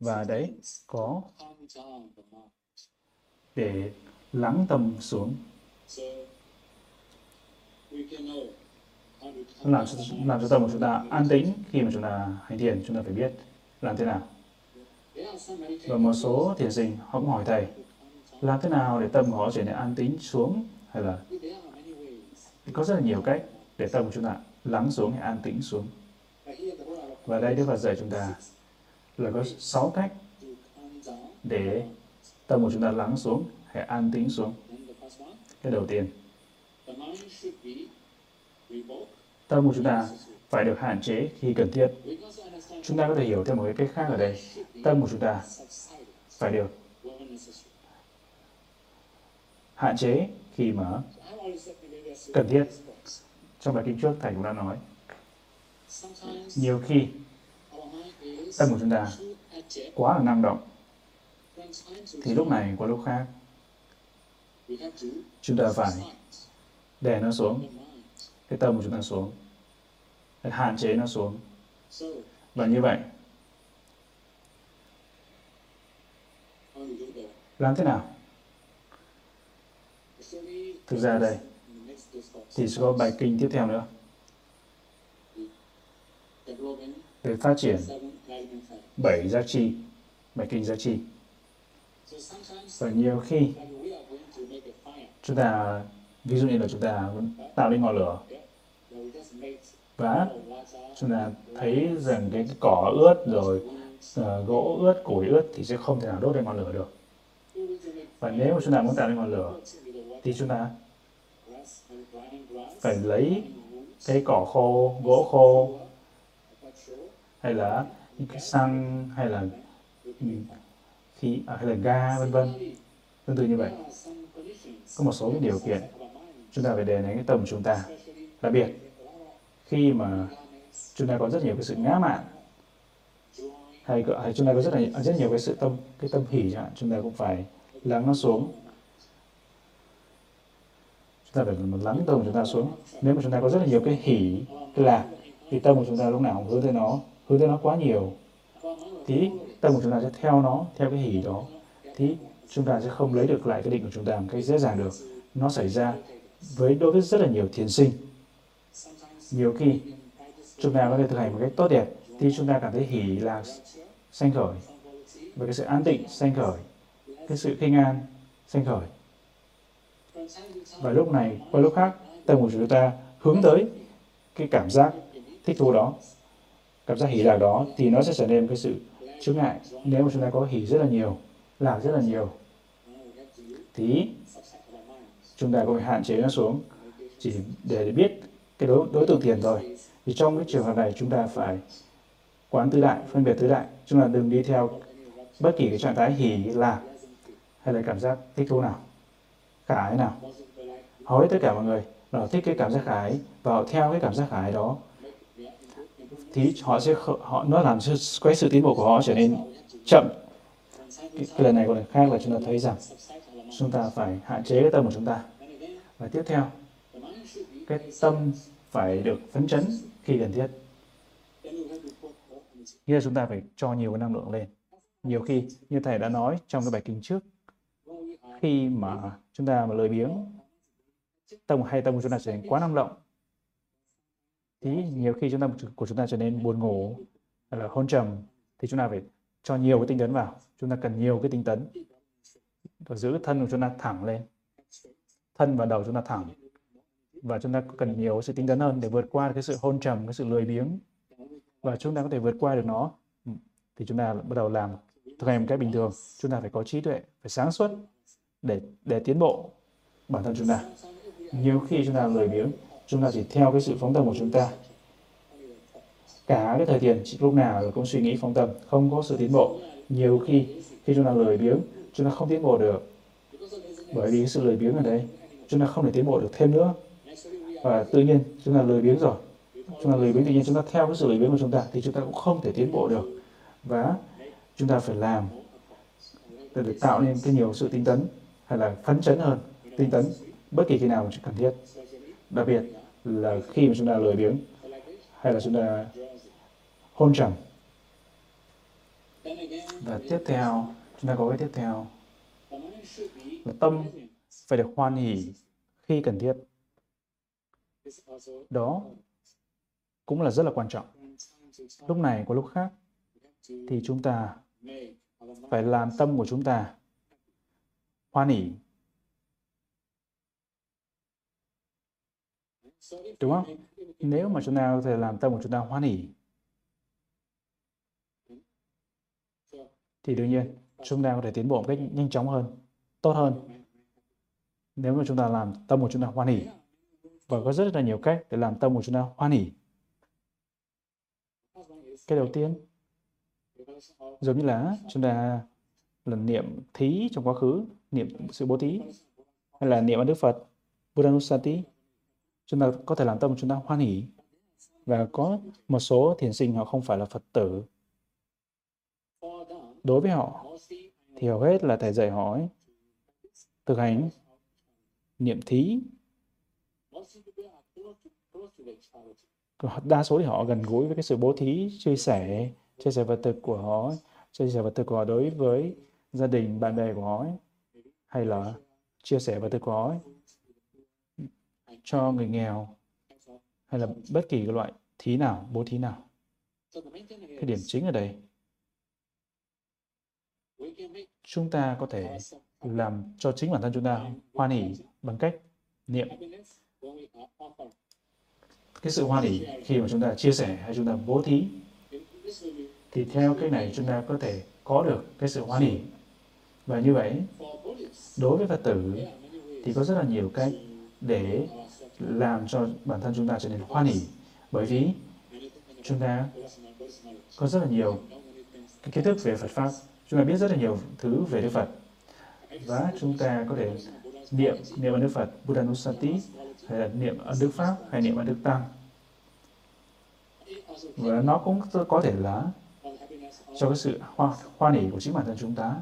Và đấy có để lắng tâm xuống. Làm cho, làm cho tâm của chúng ta an tĩnh khi mà chúng ta hành thiền chúng ta phải biết làm thế nào. Và một số thiền sinh họ cũng hỏi thầy làm thế nào để tâm của họ trở nên an tĩnh xuống? Hay là có rất là nhiều cách để tâm của chúng ta lắng xuống, hay an tĩnh xuống. Và đây Đức Phật dạy chúng ta là có 6 cách để tâm của chúng ta lắng xuống hay an tĩnh xuống. Cái đầu tiên, tâm của chúng ta phải được hạn chế khi cần thiết. Chúng ta có thể hiểu theo một cái cách khác ở đây. Tâm của chúng ta phải được hạn chế khi mà Cần thiết trong bài kinh trước thầy cũng đã nói nhiều khi tâm của chúng ta quá là năng động thì lúc này qua lúc khác. Chúng ta phải đè nó xuống cái tâm của chúng ta xuống để hạn chế nó xuống. Và như vậy làm thế nào? Thực ra đây, thì sẽ có bài kinh tiếp theo nữa. Để phát triển. Bảy giá trị, bài kinh giá trị. Và nhiều khi chúng ta ví dụ như là chúng ta muốn tạo lên ngọn lửa và chúng ta thấy rằng cái, cái cỏ ướt rồi ờ, gỗ ướt củi ướt thì sẽ không thể nào đốt lên ngọn lửa được. Và nếu chúng ta muốn tạo lên ngọn lửa thì chúng ta phải lấy cái cỏ khô gỗ khô hay là những cái xăng hay là khí à, hay là ga vân vân. Tương tự như vậy. Có một số cái điều kiện chúng ta phải đề đến cái tâm của chúng ta đặc biệt. Khi mà chúng ta có rất nhiều cái sự ngã mạn hay, hay chúng ta có rất là rất nhiều cái sự tâm cái tâm hỉ chẳng hạn chúng ta cũng phải lắng nó xuống chúng ta phải lắng tâm của chúng ta xuống. Nếu mà chúng ta có rất là nhiều cái hỉ, cái lạc, thì tâm của chúng ta lúc nào cũng hướng tới nó, hướng tới nó quá nhiều. Thì tâm của chúng ta sẽ theo nó, theo cái hỉ đó. Thì chúng ta sẽ không lấy được lại cái định của chúng ta một cách dễ dàng được. Nó xảy ra với, đối với rất là nhiều thiền sinh. Nhiều khi chúng ta có thể thực hành một cách tốt đẹp, thì chúng ta cảm thấy hỉ là sanh khởi. Và cái sự an tịnh, sanh khởi. Cái sự kinh an, sanh khởi và lúc này qua lúc khác tâm của chúng ta hướng tới cái cảm giác thích thú đó. Cảm giác hỉ lạc đó thì nó sẽ trở nên cái sự chướng ngại. Nếu mà chúng ta có hỉ rất là nhiều lạc rất là nhiều thì chúng ta có thể hạn chế nó xuống. Chỉ để biết cái đối, đối tượng tiền thôi. Thì trong cái trường hợp này chúng ta phải quán tứ đại phân biệt tứ đại. Chúng ta đừng đi theo bất kỳ cái trạng thái hỉ lạc hay là cảm giác thích thú nào khả ái nào. Hầu hết tất cả mọi người họ thích cái cảm giác khả ái và họ theo cái cảm giác khả ái đó. Thì họ sẽ họ nó làm cho cái sự tiến bộ của họ trở nên chậm. Cái, cái lần này còn khác là chúng ta thấy rằng chúng ta phải hạn chế cái tâm của chúng ta. Và tiếp theo cái tâm phải được phấn chấn khi cần thiết. Nghĩa là chúng ta phải cho nhiều cái năng lượng lên. Nhiều khi như thầy đã nói trong cái bài kinh trước khi mà chúng ta mà lười biếng tâm hay tâm của chúng ta trở nên quá năng động, thì nhiều khi chúng ta, của chúng ta trở nên buồn ngủ hay là hôn trầm, thì chúng ta phải cho nhiều cái tinh tấn vào. Chúng ta cần nhiều cái tinh tấn. Và giữ thân của chúng ta thẳng lên. Thân và đầu chúng ta thẳng. Và chúng ta cần nhiều sự tinh tấn hơn để vượt qua cái sự hôn trầm, cái sự lười biếng. Và chúng ta có thể vượt qua được nó. Thì chúng ta bắt đầu làm, thực hành một cách bình thường. Chúng ta phải có trí tuệ, phải sáng suốt để để tiến bộ bản thân chúng ta nhiều khi chúng ta lười biếng chúng ta chỉ theo cái sự phóng tâm của chúng ta cả cái thời tiền lúc nào cũng suy nghĩ phóng tâm không có sự tiến bộ nhiều khi khi chúng ta lười biếng chúng ta không tiến bộ được bởi vì cái sự lười biếng ở đây chúng ta không thể tiến bộ được thêm nữa và tự nhiên chúng ta lười biếng rồi chúng ta lười biếng tự nhiên chúng ta theo cái sự lười biếng của chúng ta thì chúng ta cũng không thể tiến bộ được và chúng ta phải làm để được tạo nên cái nhiều sự tinh tấn hay là phấn chấn hơn tinh tấn bất kỳ khi nào cần thiết. Đặc biệt là khi mà chúng ta lười biếng hay là chúng ta hôn trầm. Và tiếp theo chúng ta có cái tiếp theo. Là tâm phải được hoan hỉ khi cần thiết. Đó cũng là rất là quan trọng. Lúc này có lúc khác thì chúng ta phải làm tâm của chúng ta hoan hỉ đúng không? nếu mà chúng ta có thể làm tâm của chúng ta hoan hỉ thì đương nhiên chúng ta có thể tiến bộ một cách nhanh chóng hơn, tốt hơn. Nếu mà chúng ta làm tâm của chúng ta hoan hỉ và có rất là nhiều cách để làm tâm của chúng ta hoan hỉ cái đầu tiên, giống như là chúng ta lần niệm thí trong quá khứ niệm sự bố thí hay là niệm ơn đức Phật Buddhanusati chúng ta có thể làm tâm chúng ta hoan hỷ. Và có một số thiền sinh họ không phải là Phật tử. Đối với họ thì hầu hết là thầy dạy họ ấy, thực hành niệm thí. Đa số thì họ gần gũi với cái sự bố thí chia sẻ chia sẻ vật thực của họ chia sẻ vật thực của họ đối với gia đình bạn bè của họ ấy, hay là chia sẻ và từ của cho người nghèo hay là bất kỳ cái loại thí nào, bố thí nào? Cái điểm chính ở đây. Chúng ta có thể làm cho chính bản thân chúng ta hoan hỉ bằng cách niệm. Cái sự hoan hỉ khi mà chúng ta chia sẻ hay chúng ta bố thí, thì theo cái này chúng ta có thể có được cái sự hoan hỉ và như vậy đối với Phật tử thì có rất là nhiều cách để làm cho bản thân chúng ta trở nên hoan hỉ bởi vì chúng ta có rất là nhiều cái kiến thức về Phật pháp chúng ta biết rất là nhiều thứ về Đức Phật. Và chúng ta có thể niệm niệm ơn Đức Phật Buddhanusati hay là niệm ơn Đức Pháp hay niệm ơn Đức Tăng. Và nó cũng có thể là cho cái sự hoa, hoa nỉ của chính bản thân chúng ta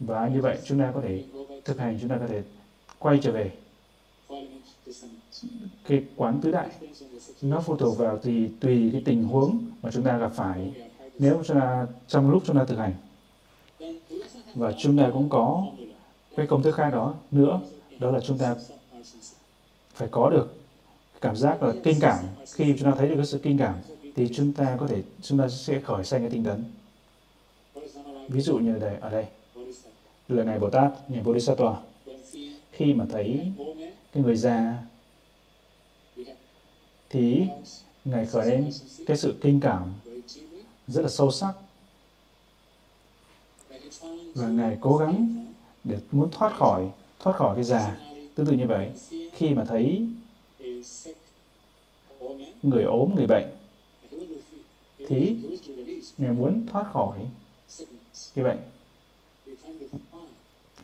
và như vậy chúng ta có thể thực hành, chúng ta có thể quay trở về. Cái quán tứ đại, nó phụ thuộc vào thì tùy cái tình huống mà chúng ta gặp phải. Nếu chúng ta, trong lúc chúng ta thực hành, và chúng ta cũng có cái công thức khác đó nữa, đó là chúng ta phải có được cảm giác là kinh cảm. Khi chúng ta thấy được cái sự kinh cảm, thì chúng ta có thể, chúng ta sẽ khởi sanh cái tinh tấn. Ví dụ như đây, ở đây lời này Bồ Tát, ngài Bodhisattva khi mà thấy cái người già, thì ngài khởi lên cái sự kinh cảm rất là sâu sắc. Và ngài cố gắng để muốn thoát khỏi thoát khỏi cái già. Tương tự như vậy, khi mà thấy người ốm, người bệnh, thì ngài muốn thoát khỏi cái bệnh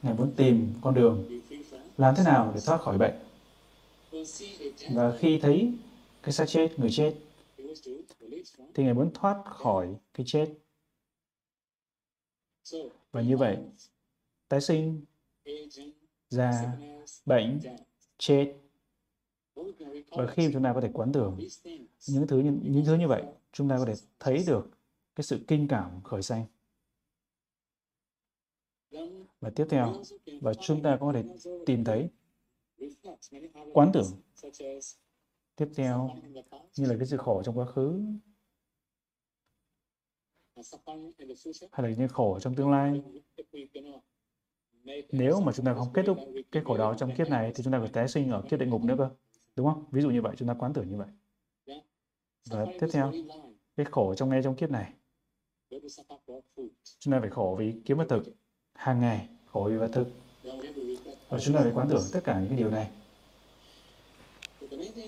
ngài muốn tìm con đường. Làm thế nào để thoát khỏi bệnh? Và khi thấy cái xác chết người chết thì ngài muốn thoát khỏi cái chết. Và như vậy tái sinh già bệnh chết. Và khi chúng ta có thể quán tưởng những thứ như, những thứ như vậy chúng ta có thể thấy được cái sự kinh cảm khởi sanh và tiếp theo, và chúng ta có thể tìm thấy quán tưởng tiếp theo như là cái sự khổ trong quá khứ, hay là những khổ trong tương lai. Nếu mà chúng ta không kết thúc cái khổ đó trong kiếp này, thì chúng ta phải tái sinh ở kiếp địa ngục nữa cơ, đúng không? Ví dụ như vậy, chúng ta quán tưởng như vậy. Và tiếp theo, cái khổ trong ngay trong kiếp này. Chúng ta phải khổ vì kiếm vật thực hàng ngày khổ và vật thực và chúng ta phải quán tưởng tất cả những cái điều này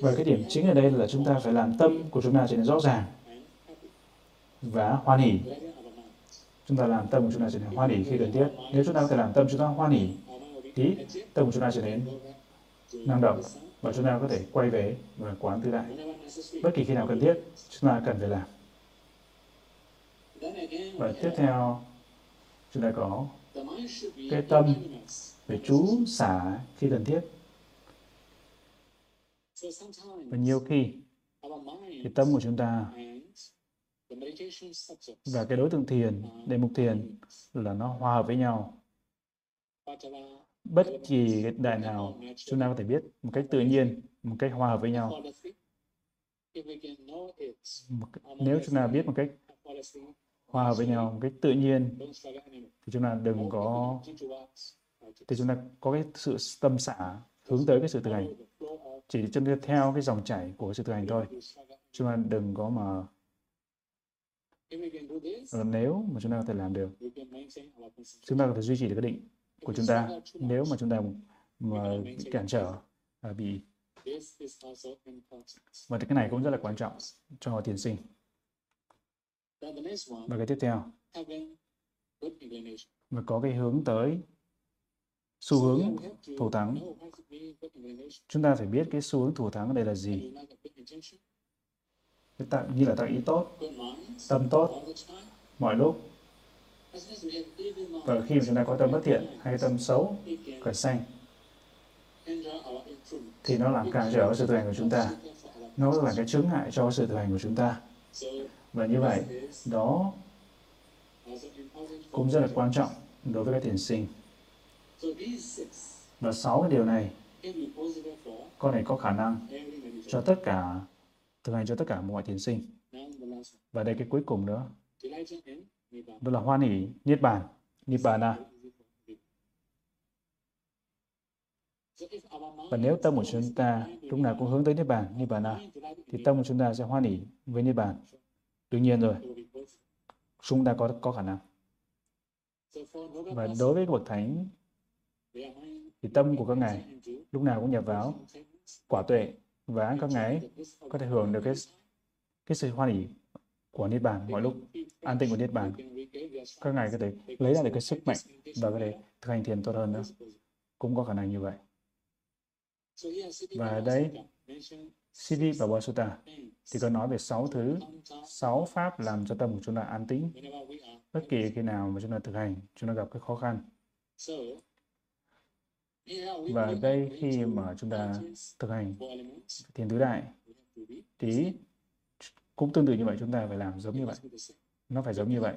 và cái điểm chính ở đây là chúng ta phải làm tâm của chúng ta trở nên rõ ràng và hoan hỉ. chúng ta làm tâm của chúng ta trở nên hoan hỉ khi cần thiết nếu chúng ta có thể làm tâm chúng ta hoan hỉ, thì tâm của chúng ta trở nên năng động và chúng ta có thể quay về và quán tứ đại bất kỳ khi nào cần thiết chúng ta cần phải làm và tiếp theo chúng ta có cái tâm phải chú xả khi cần thiết. Và nhiều khi thì tâm của chúng ta và cái đối tượng thiền, đề mục thiền là nó hòa hợp với nhau. Bất kỳ cái đại nào chúng ta có thể biết một cách tự nhiên, một cách hòa hợp với nhau. Nếu chúng ta biết một cách hòa hợp với nhau một cách tự nhiên. Thì chúng ta đừng có thì chúng ta có cái sự tâm xả, hướng tới cái sự thực hành. Chỉ chân theo cái dòng chảy của sự thực hành thôi. Chúng ta đừng có mà ờ, nếu mà chúng ta có thể làm được, chúng ta có thể duy trì được cái định của chúng ta. Nếu mà chúng ta mà bị cản trở à, bị và cái này cũng rất là quan trọng cho tiền sinh và cái tiếp theo. Và có cái hướng tới xu hướng thủ thắng. Chúng ta phải biết cái xu hướng thủ thắng ở đây là gì. Cái tạo, như là tạo ý tốt tâm tốt mọi lúc. Và khi mà chúng ta có tâm bất thiện hay tâm xấu khởi sanh thì nó làm cản trở sự thực hành của chúng ta. Nó là cái chướng ngại cho sự thực hành của chúng ta và như vậy, đó cũng rất là quan trọng đối với các thiền sinh. Và sáu cái điều này con này có khả năng cho tất cả, thực hành cho tất cả mọi thiền sinh. Và đây cái cuối cùng nữa. Đó là hoan hỷ niết bàn. Nibbana à? và nếu tâm của chúng ta lúc nào cũng hướng tới niết bàn nibbana à? thì tâm của chúng ta sẽ hoan hỷ với niết bàn đương nhiên rồi, chúng ta có có khả năng. Và đối với bậc thánh, thì tâm của các ngài lúc nào cũng nhập vào quả tuệ và các ngài có thể hưởng được cái cái sự hoan hỷ của niết bàn mọi lúc, an tịnh của niết bàn. Các ngài có thể lấy ra được cái sức mạnh và có thể thực hành thiền tốt hơn nữa. Cũng có khả năng như vậy. Và đây Siddhi và Sutta thì có nói về sáu thứ, sáu pháp làm cho tâm của chúng ta an tĩnh. Bất kỳ khi nào mà chúng ta thực hành, chúng ta gặp cái khó khăn. Và đây khi mà chúng ta thực hành thiền tứ đại thì cũng tương tự như vậy chúng ta phải làm giống như vậy. Nó phải giống như vậy.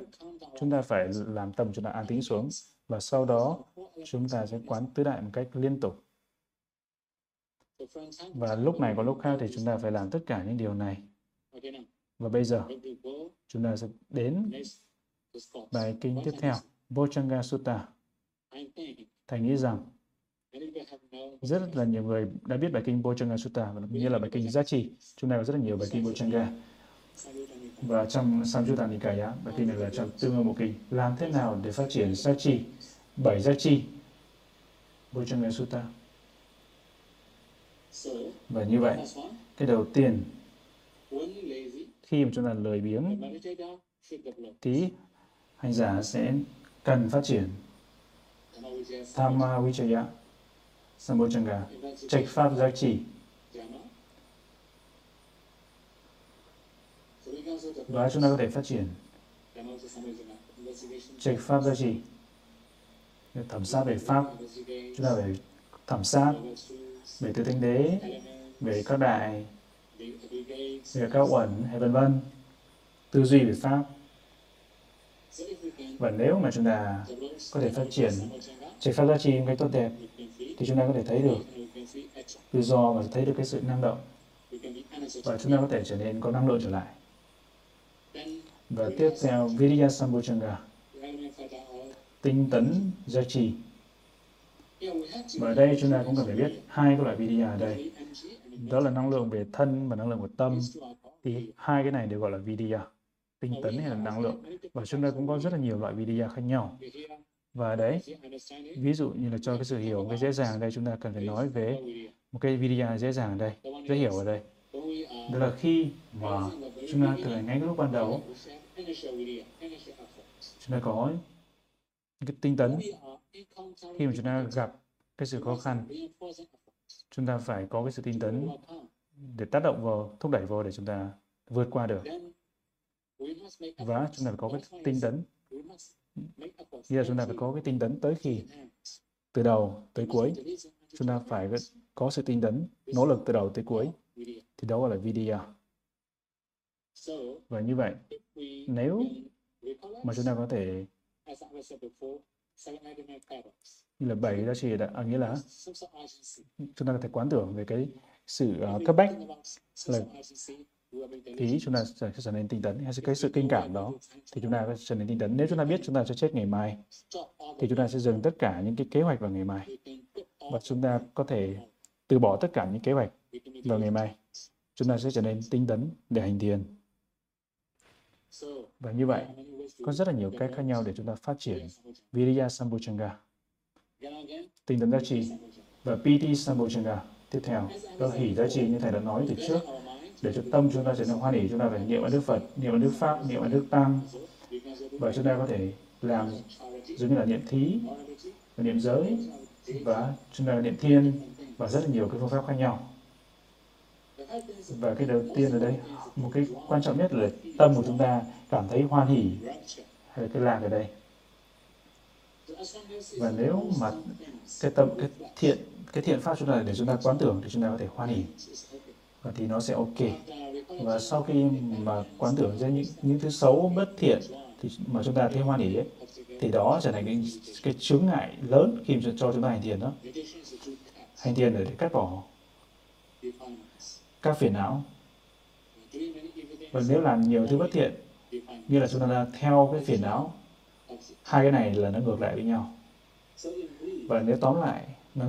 Chúng ta phải làm tâm chúng ta an tĩnh xuống và sau đó chúng ta sẽ quán tứ đại một cách liên tục và lúc này có lúc khác thì chúng ta phải làm tất cả những điều này. Và bây giờ, chúng ta sẽ đến bài kinh tiếp theo, Bojjhanga Sutta. Thành nghĩ rằng, rất là nhiều người đã biết bài kinh Bojjhanga Sutta, và như là bài kinh giá trị. Chúng ta có rất là nhiều bài kinh Bojjhanga. Và trong Samyutta Nikaya, bài kinh này là trong tương ương bộ kinh, làm thế nào để phát triển giá trị, bảy giá trị, Bojjhanga Sutta. Và như vậy, cái đầu tiên, khi mà chúng ta lười biếng, thì hành giả sẽ cần phát triển. Thamma Vichaya, sambojanga trạch pháp giác chỉ. Đó chúng ta có thể phát triển. Trạch pháp giác chỉ, thẩm sát về pháp, chúng ta phải thẩm sát về tứ thánh đế về các đại, về các uẩn hay vân vân, tư duy về pháp. Và nếu mà chúng ta có thể phát triển Samvajanga, pháp giá trị một cách tốt đẹp thì chúng ta có thể thấy được tự do và thấy được cái sự năng động và chúng ta có thể trở nên có năng lượng trở lại. Và tiếp theo Virya Sambhojanga, tinh tấn giá trì. yeah, we have to và ở đây chúng ta cũng cần phải biết hai cái loại Vidya ở đây. Đó là năng lượng về thân và năng lượng của tâm. Thì hai cái này đều gọi là Vidya, tinh tấn hay là năng lượng. Và chúng ta cũng có rất là nhiều loại Vidya khác nhau. Và đấy, ví dụ như là cho cái sự hiểu cái dễ dàng ở đây chúng ta cần phải nói về một cái Vidya dễ dàng ở đây, dễ hiểu ở đây. Đó là khi mà chúng ta từ ngay cái lúc ban đầu chúng ta có cái tinh tấn khi mà chúng ta gặp cái sự khó khăn, chúng ta phải có cái sự tin tấn để tác động vào, thúc đẩy vào để chúng ta vượt qua được. Và chúng ta phải có cái tinh tấn. We nghĩa là chúng ta phải có cái tinh tấn tới khi, từ đầu tới cuối, chúng ta phải có sự tinh tấn, nỗ lực từ đầu tới cuối. Thì đó gọi là video. Và như vậy, nếu mà chúng ta có thể như là bảy giá trị đã à, nghĩa là chúng ta có thể quán tưởng về cái sự uh, cấp bách là thì chúng ta sẽ trở nên tinh tấn hay cái sự kinh cảm đó thì chúng ta sẽ trở nên tinh tấn. Nếu chúng ta biết chúng ta sẽ chết ngày mai thì chúng ta sẽ dừng tất cả những cái kế hoạch vào ngày mai. Và chúng ta có thể từ bỏ tất cả những kế hoạch vào ngày mai. Chúng ta sẽ trở nên tinh tấn để hành thiền và như vậy có rất là nhiều cách khác nhau để chúng ta phát triển Virya Viriya Sambhojanga, tinh tấn giá trị và PT Sambhojanga. Tiếp theo, đó hỷ giá trị như thầy đã nói từ trước. Để cho tâm chúng ta trở nên hoan hỷ, chúng ta phải niệm ở Đức Phật, niệm ở Đức Pháp, niệm ở Đức Tăng và chúng ta có thể làm giống như là niệm thí, và niệm giới và chúng ta niệm thiên và rất là nhiều cái phương pháp khác nhau. Và cái đầu tiên ở đây, một cái quan trọng nhất là tâm của chúng ta cảm thấy hoan hỉ. Hay là cái lạc ở đây. Và nếu mà cái tâm cái thiện cái thiện pháp chúng ta để chúng ta quán tưởng thì chúng ta có thể hoan hỉ. Và thì nó sẽ ok. Và sau khi mà quán tưởng ra những những thứ xấu bất thiện thì mà chúng ta thấy hoan hỉ ấy, thì đó trở thành cái, cái chướng ngại lớn khi cho, cho chúng ta hành thiền đó. Hành thiền để cắt bỏ các phiền não. Và nếu làm nhiều thứ bất thiện như là chúng ta đang theo cái phiền não hai cái này là nó ngược lại với nhau và nếu tóm lại nó,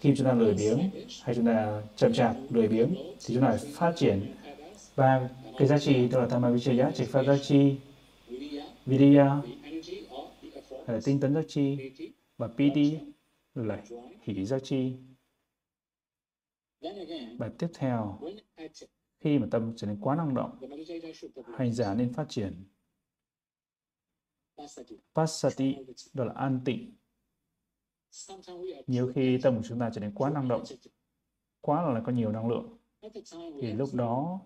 khi chúng ta lười biếng hay chúng ta chậm chạp lười biếng thì chúng ta phải phát triển ba cái giá trị tức là Tamavichaya, trịch phát giá trị, Vidya, hay là tinh tấn giá trị và PD là hỷ giá trị. Và tiếp theo, khi mà tâm trở nên quá năng động, hành giả nên phát triển Pasati Passati, đó là an tịnh. Nhiều khi tâm của chúng ta trở nên quá năng động, quá là có nhiều năng lượng, thì lúc đó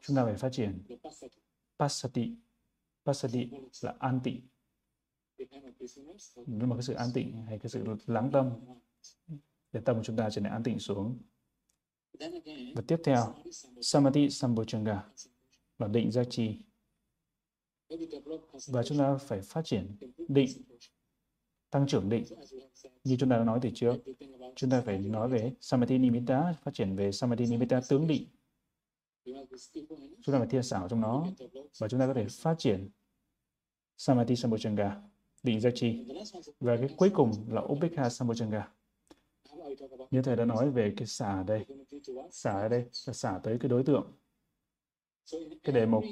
chúng ta phải phát triển pasati, pasati Passati. Passati là an tịnh, nhưng mà cái sự an tịnh hay cái sự lắng tâm để tâm của chúng ta trở nên an tịnh xuống. Và tiếp theo, samadhi, sambojanga là định giác chi. và chúng ta phải phát triển định. tăng trưởng định như chúng ta đã nói từ trước chúng ta phải nói về Samadhi Nimitta phát triển về Samadhi Nimitta tướng định chúng ta phải thiên xảo trong nó và chúng ta có thể phát triển Samadhi sambojanga định giác chi. Và cái cuối cùng là Upekha sambojanga như thầy đã nói về cái xả ở đây. Xả ở đây là xả tới cái đối tượng. Cái đề mục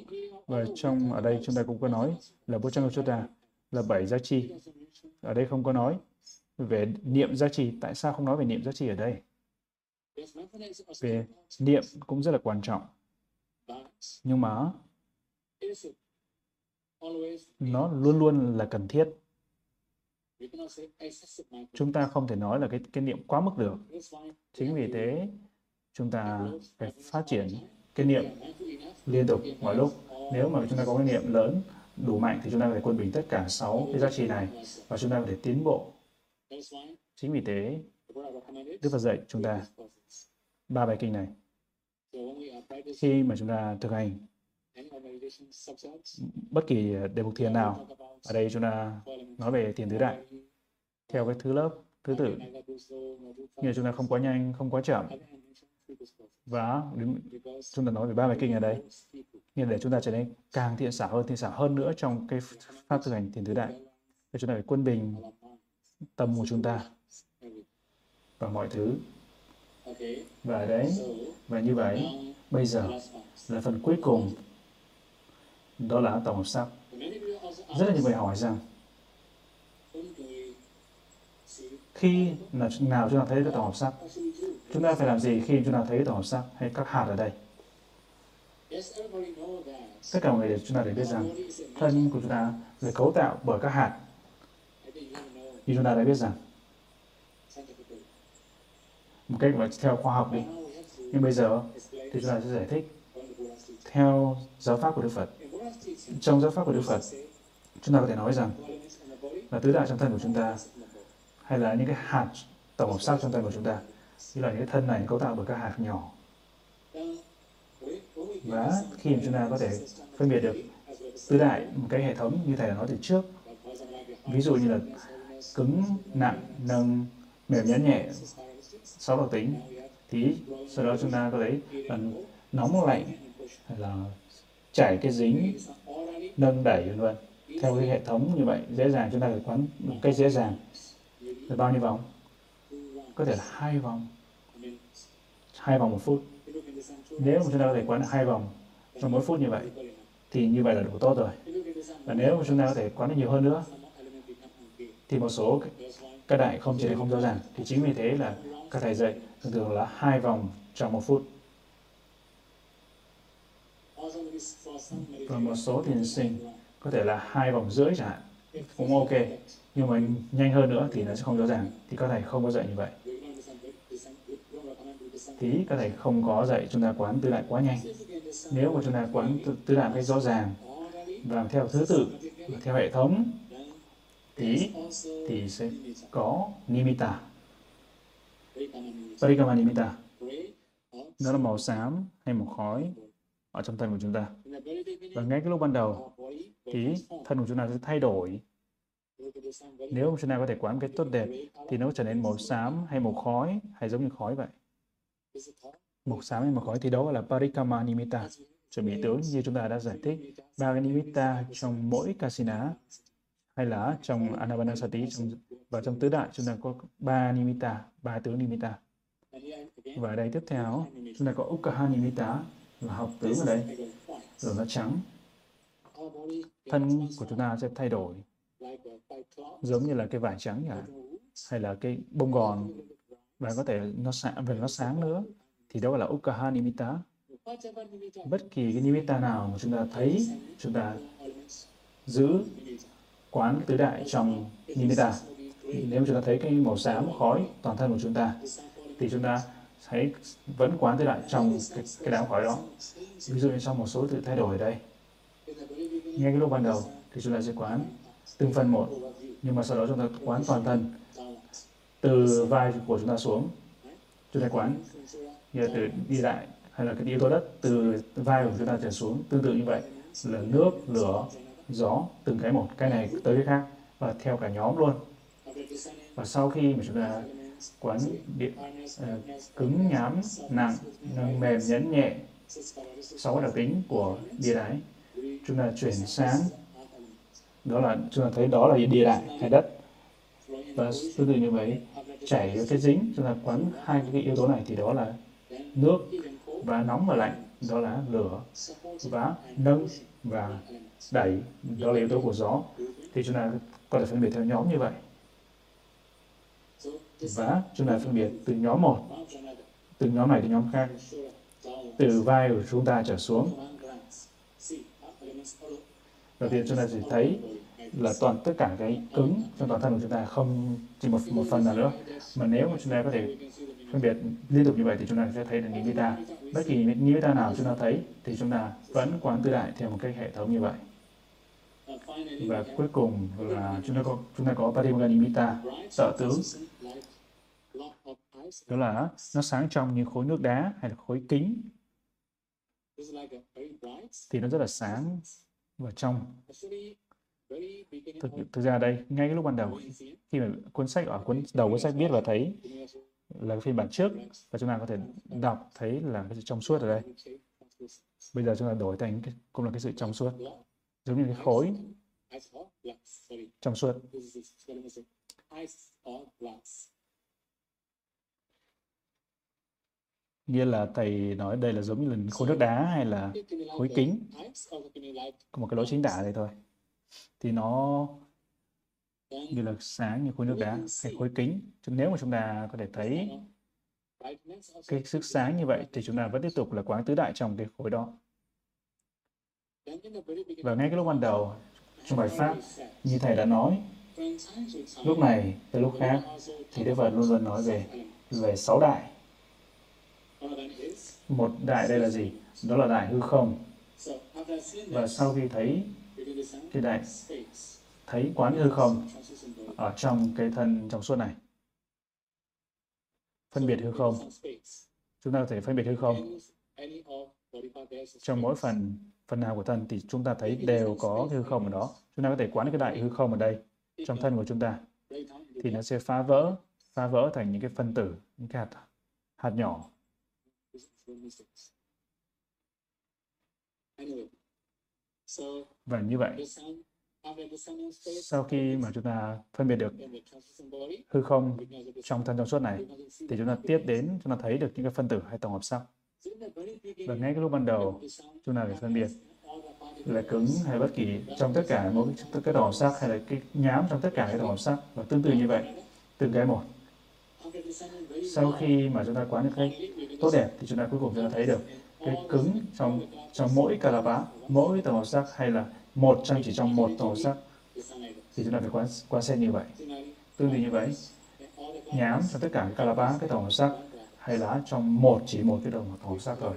và trong, ở đây chúng ta cũng có nói là Bojjanga là bảy giá trị. Ở đây không có nói về niệm giá trị. Tại sao không nói về niệm giá trị ở đây? Về niệm cũng rất là quan trọng. Nhưng mà nó luôn luôn là cần thiết chúng ta không thể nói là cái cái niệm quá mức được. Chính vì thế, chúng ta phải phát triển cái niệm liên tục mọi lúc. Nếu mà chúng ta có cái niệm lớn, đủ mạnh thì chúng ta có thể quân bình tất cả sáu cái giá trị này và chúng ta có thể tiến bộ. Chính vì thế, Đức Phật dạy chúng ta ba bài kinh này. Khi mà chúng ta thực hành bất kỳ đề mục thiền nào ở đây chúng ta nói về thiền tứ đại. theo cái thứ lớp thứ tự như chúng ta không quá nhanh không quá chậm. Và chúng ta nói về ba bài kinh ở đây. nhưng để chúng ta trở nên càng thiện xảo hơn thiện xảo hơn nữa trong cái pháp thực hành thiền tứ đại. Thì chúng ta phải quân bình tâm của chúng ta và mọi thứ. Và đấy và như vậy bây giờ là phần cuối cùng đó là tổng hợp sắc rất là nhiều người hỏi rằng, khi nào chúng ta thấy cái tổng hợp sắc chúng ta phải làm gì khi chúng ta thấy tổng hợp sắc hay các hạt ở đây? Tất cả mọi người đều chúng ta đều biết rằng thân của chúng ta được cấu tạo bởi các hạt. Như chúng ta đã biết rằng, một cách mà theo khoa học đi. Nhưng bây giờ thì chúng ta sẽ giải thích theo giáo pháp của Đức Phật trong giáo pháp của Đức Phật, chúng ta có thể nói rằng là tứ đại trong thân của chúng ta, hay là những cái hạt tổng hợp sắc trong thân của chúng ta, như là những cái thân này cấu tạo bởi các hạt nhỏ. Và khi mà chúng ta có thể phân biệt được tứ đại một cái hệ thống như thầy đã nói từ trước, ví dụ như là cứng, nặng, nâng, mềm nhẫn nhẹ, sáu đặc tính, thì sau đó chúng ta có thấy là nóng lạnh, hay là chảy cái dính, nâng đẩy vân vân theo cái hệ thống như vậy, dễ dàng, chúng ta phải quán một cách dễ dàng. Là bao nhiêu vòng? Có thể là hai vòng. Hai vòng một phút. Nếu mà chúng ta có thể quán được hai vòng trong mỗi phút như vậy, thì như vậy là đủ tốt rồi. Và nếu mà chúng ta có thể quán được nhiều hơn nữa, thì một số các đại không chỉ không rõ ràng. Thì chính vì thế là các thầy dạy thường thường là hai vòng trong một phút và một số thiền sinh có thể là hai vòng rưỡi chẳng hạn cũng ok. Nhưng mà nhanh hơn nữa thì nó sẽ không rõ ràng thì các thầy không có dạy như vậy. Tí thì các thầy không có dạy chúng ta quán tứ đại quá nhanh. Nếu mà chúng ta quán tứ, tứ đại cách rõ ràng và theo thứ tự và theo hệ thống tí thì sẽ có nimitta. Very common parikama nó là màu xám hay màu khói ở trong thân của chúng ta. Very beginning, và ngay cái lúc ban đầu thì thân của chúng ta sẽ thay đổi. Nếu chúng ta có thể quán cách tốt đẹp thì nó trở nên màu xám hay màu khói hay giống như khói vậy. Màu xám hay màu khói thì đó gọi là parikama nimitta chuẩn bị tướng như chúng ta đã giải thích ba cái nimitta trong mỗi kasina hay là trong anapanasati trong và trong tứ đại chúng ta có ba nimitta ba tướng nimitta và ở đây tiếp theo chúng ta có ukkaha nimitta là học tướng ở đây rồi nó trắng. Thân của chúng ta sẽ thay đổi giống như là cái vải trắng nhỉ, hay là cái bông gòn. Và có thể nó sáng và nó sáng nữa. Thì đó gọi là ukaha nimitta. Bất kỳ cái nimitta nào mà chúng ta thấy chúng ta giữ quán tứ đại trong nimitta. Nếu chúng ta thấy cái màu xám khói toàn thân của chúng ta thì chúng ta hãy vẫn quán tới đại trong cái, cái đám khói đó. Ví dụ như trong một số sự thay đổi ở đây. Ngay cái lúc ban đầu thì chúng ta sẽ quán từng phần một nhưng mà sau đó chúng ta quán toàn thân. Từ vai của chúng ta xuống chúng ta quán như là từ đi lại hay là cái yếu tố đất từ vai của chúng ta trở xuống tương tự như vậy. Là nước lửa gió từng cái một. Cái này tới cái khác và theo cả nhóm luôn. Và sau khi mà chúng ta quán điện uh, cứng nhám nặng nâng mềm nhẫn nhẹ. Sáu đặc tính của địa đại chúng ta chuyển sáng đó là chúng ta thấy đó là địa đại hay đất. Và tương tự như vậy chảy cái dính chúng ta quán hai cái yếu tố này thì đó là nước và nóng và lạnh đó là lửa và nâng và đẩy đó là yếu tố của gió. Thì chúng ta có thể phân biệt theo nhóm như vậy và chúng ta phân biệt từ nhóm một. Từng từ nhóm này đến nhóm khác. Từ vai của chúng ta trở xuống. Đầu tiên chúng ta chỉ thấy là toàn tất cả cái cứng trong toàn thân của chúng ta không chỉ một một phần nào nữa. Mà nếu mà chúng ta có thể phân biệt liên tục như vậy thì chúng ta sẽ thấy được ta bất kỳ nimitta nào chúng ta thấy thì chúng ta vẫn quán tư đại theo một cách hệ thống như vậy. Và cuối cùng là chúng ta có chúng ta có parimagga nimitta bright, tướng đó là nó sáng trong như khối nước đá hay là khối kính. Thì nó rất là sáng và trong. Thực, thực ra đây ngay cái lúc ban đầu khi mà cuốn sách ở cuốn đầu cuốn sách biết và thấy là cái phiên bản trước và chúng ta có thể đọc thấy là cái sự trong suốt ở đây. Bây giờ chúng ta đổi thành cái, cũng là cái sự trong suốt. Giống như cái khối trong suốt. Nghĩa là thầy nói đây là giống như là khối nước đá hay là khối kính? Có một cái lối chính tả đây thôi. Thì nó như là sáng như khối nước đá hay khối kính. Chứ nếu mà chúng ta có thể thấy cái sức sáng như vậy thì chúng ta vẫn tiếp tục là quán tứ đại trong cái khối đó. Và ngay cái lúc ban đầu, trong bài pháp như thầy đã nói, lúc này tới lúc khác, thì Đức Phật luôn luôn nói về về sáu đại một đại đây là gì? Đó là đại hư không. Và sau khi thấy cái đại thấy quán hư không ở trong cái thân trong suốt này. Phân biệt hư không. Chúng ta có thể phân biệt hư không. Trong mỗi phần phần nào của thân thì chúng ta thấy đều có cái hư không ở đó. Chúng ta có thể quán cái đại hư không ở đây, trong thân của chúng ta. Thì nó sẽ phá vỡ phá vỡ thành những cái phân tử, những cái hạt hạt nhỏ và như vậy. sau khi mà chúng ta phân biệt được hư không trong thân trong suốt này thì chúng ta tiếp đến chúng ta thấy được những cái phân tử hay tổng hợp sắc và ngay cái lúc ban đầu chúng ta phải phân biệt là cứng hay bất kỳ trong tất cả mỗi cái, cái tổng hợp sắc hay là cái nhám trong tất cả các tổng hợp sắc và tương tự như vậy từng cái một sau khi mà chúng ta quán được cái tốt đẹp thì chúng ta cuối cùng chúng ta thấy được cái cứng trong trong mỗi kalapa mỗi tổng hợp sắc hay là một trong chỉ trong một tổng hợp sắc. Thì chúng ta phải quan quan xét như vậy. Tương tự như vậy nhám trong tất cả các kalapa cái tổng hợp sắc hay lá trong một chỉ một cái tổng tổng hợp sắc thôi.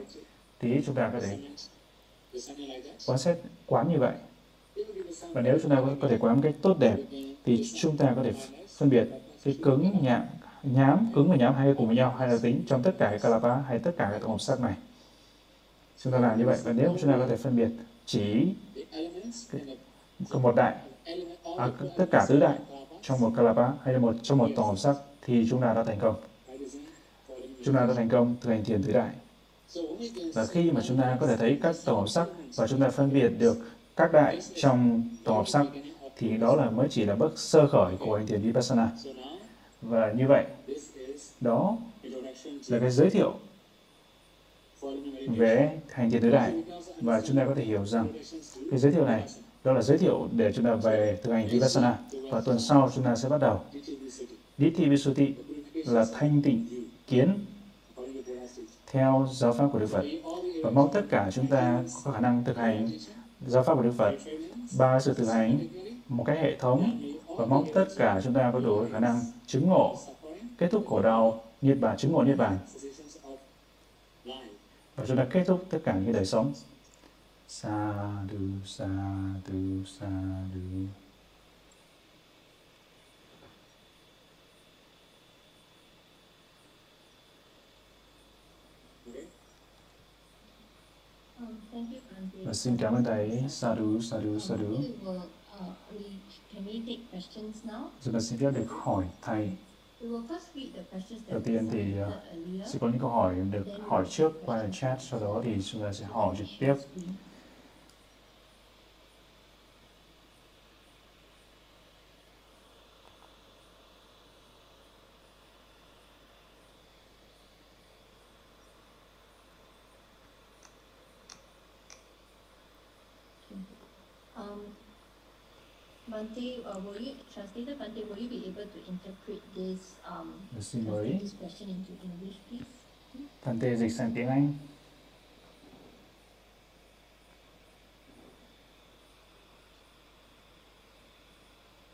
Thì chúng ta có thể quan xét quán như vậy. Và nếu chúng ta có, có thể quán một cách tốt đẹp thì chúng ta có thể phân biệt cái cứng nhẹ nhám cứng và nhám hai cái cùng với nhau hay là tính trong tất cả cái kalapa hay tất cả các tổng hợp sắc này. Chúng ta làm như vậy và nếu chúng ta có thể phân biệt chỉ một đại à, tất cả tứ đại trong một kalapa hay là một trong một tổng hợp sắc thì chúng ta đã thành công. Chúng ta đã thành công thực hành thiền tứ đại. Và khi mà chúng ta có thể thấy các tổng hợp sắc và chúng ta phân biệt được các đại trong tổng hợp sắc thì đó là mới chỉ là bước sơ khởi của hành thiền vipassana và như vậy, đó là cái giới thiệu về hành trình tứ đại. Và chúng ta có thể hiểu rằng cái giới thiệu này, đó là giới thiệu để chúng ta về thực hành vipassana. Và tuần sau chúng ta sẽ bắt đầu. Ditti Visuti là thanh tịnh kiến theo giáo pháp của Đức Phật. Và mong tất cả chúng ta có khả năng thực hành giáo pháp của Đức Phật. Ba sự thực hành, một cái hệ thống và mong tất cả chúng ta có đủ khả năng chứng ngộ kết thúc khổ đau niết bàn chứng ngộ niết bàn. Và chúng ta kết thúc tất cả những đời sống. Sa du sa du sa du Auntie. và xin cảm ơn thầy. Sa du sa chúng ta xin phép được hỏi thầy. We will first read the questions that Đầu tiên thì, uh, earlier. sẽ có những câu hỏi được hỏi trước qua chat sau đó thì chúng ta sẽ hỏi trực tiếp Bante, uh, will you, translator Bante, will you be able to interpret this, um, translate this question into English, please? Thante dịch sang tiếng Anh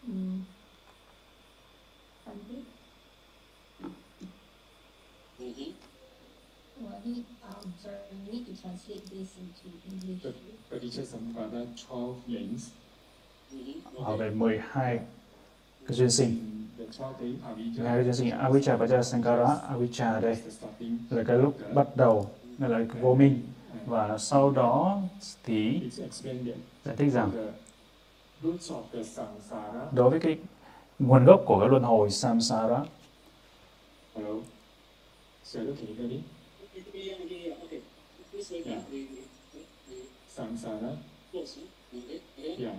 Mm. Bante? Mm-hmm. Well, I need, um, sorry, we need to translate this into English. The, the teacher about 12 links. Về 12 cái duyên sinh. Hai cái gì avijja và sankara avijja ở đây. Là cái lúc bắt đầu là cái vô minh. Và sau đó thì giải thích rằng đối với cái nguồn gốc của cái luân hồi samsara. Me? Yeah,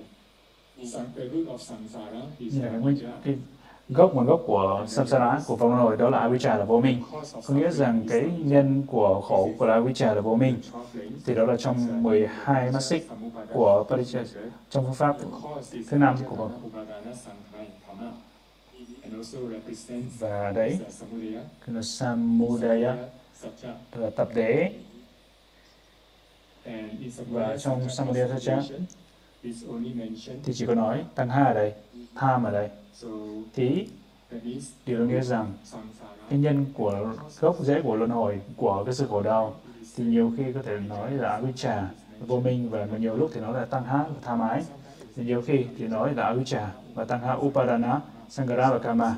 yeah, is là cái, nguyên, gốc nguồn gốc của samsara của vòng hồi đó là avijja là vô minh. Có nghĩa rằng cái nhân của khổ của là avijja là vô minh. Thì đó là trong 12 mắt xích của Parijja trong phương pháp thứ năm của represents và đấy là samudaya là tập đế. Và trong samudaya satya thì chỉ có nói tăng ha ở đây tham ở đây. So thì điều đó nghĩa rằng cái nhân của gốc rễ của luân hồi của cái sự khổ đau thì nhiều khi có thể nói là avijja vô minh và nhiều lúc thì nói là tăng ha và tham ái. Thì nhiều khi thì nói là avijja và tăng ha upadana sangara và kama.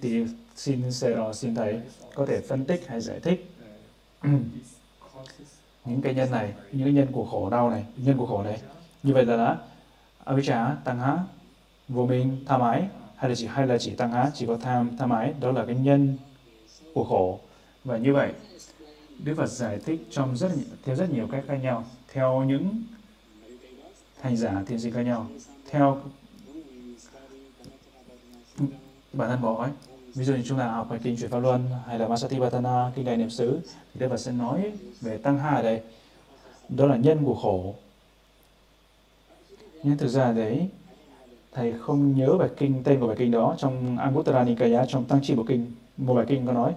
Thì xin Sero xin thầy có thể phân tích hay giải thích. [clears throat] Những cái nhân này những cái nhân của khổ đau này nhân của khổ này như vậy là đã. Avijja tăng há. Vô minh tham ái hay là chỉ hay là chỉ tăng há, chỉ có tham tham ái đó là cái nhân của khổ. Và như vậy, Đức Phật giải thích trong rất theo rất nhiều cách khác nhau. Theo những hành giả, thiền sinh khác nhau. Theo bản thân bỏ ấy. Ví dụ như chúng ta học bài kinh chuyển pháp luân, hay là Masatipatthana kinh đại niệm xứ, thì Đức Phật sẽ nói về tăng ha ở đây. Đó là nhân của khổ nhưng thực ra đấy, thầy không nhớ bài kinh, tên của bài kinh đó trong Anguttara Nikaya trong tăng chi bộ kinh, một bài kinh có nói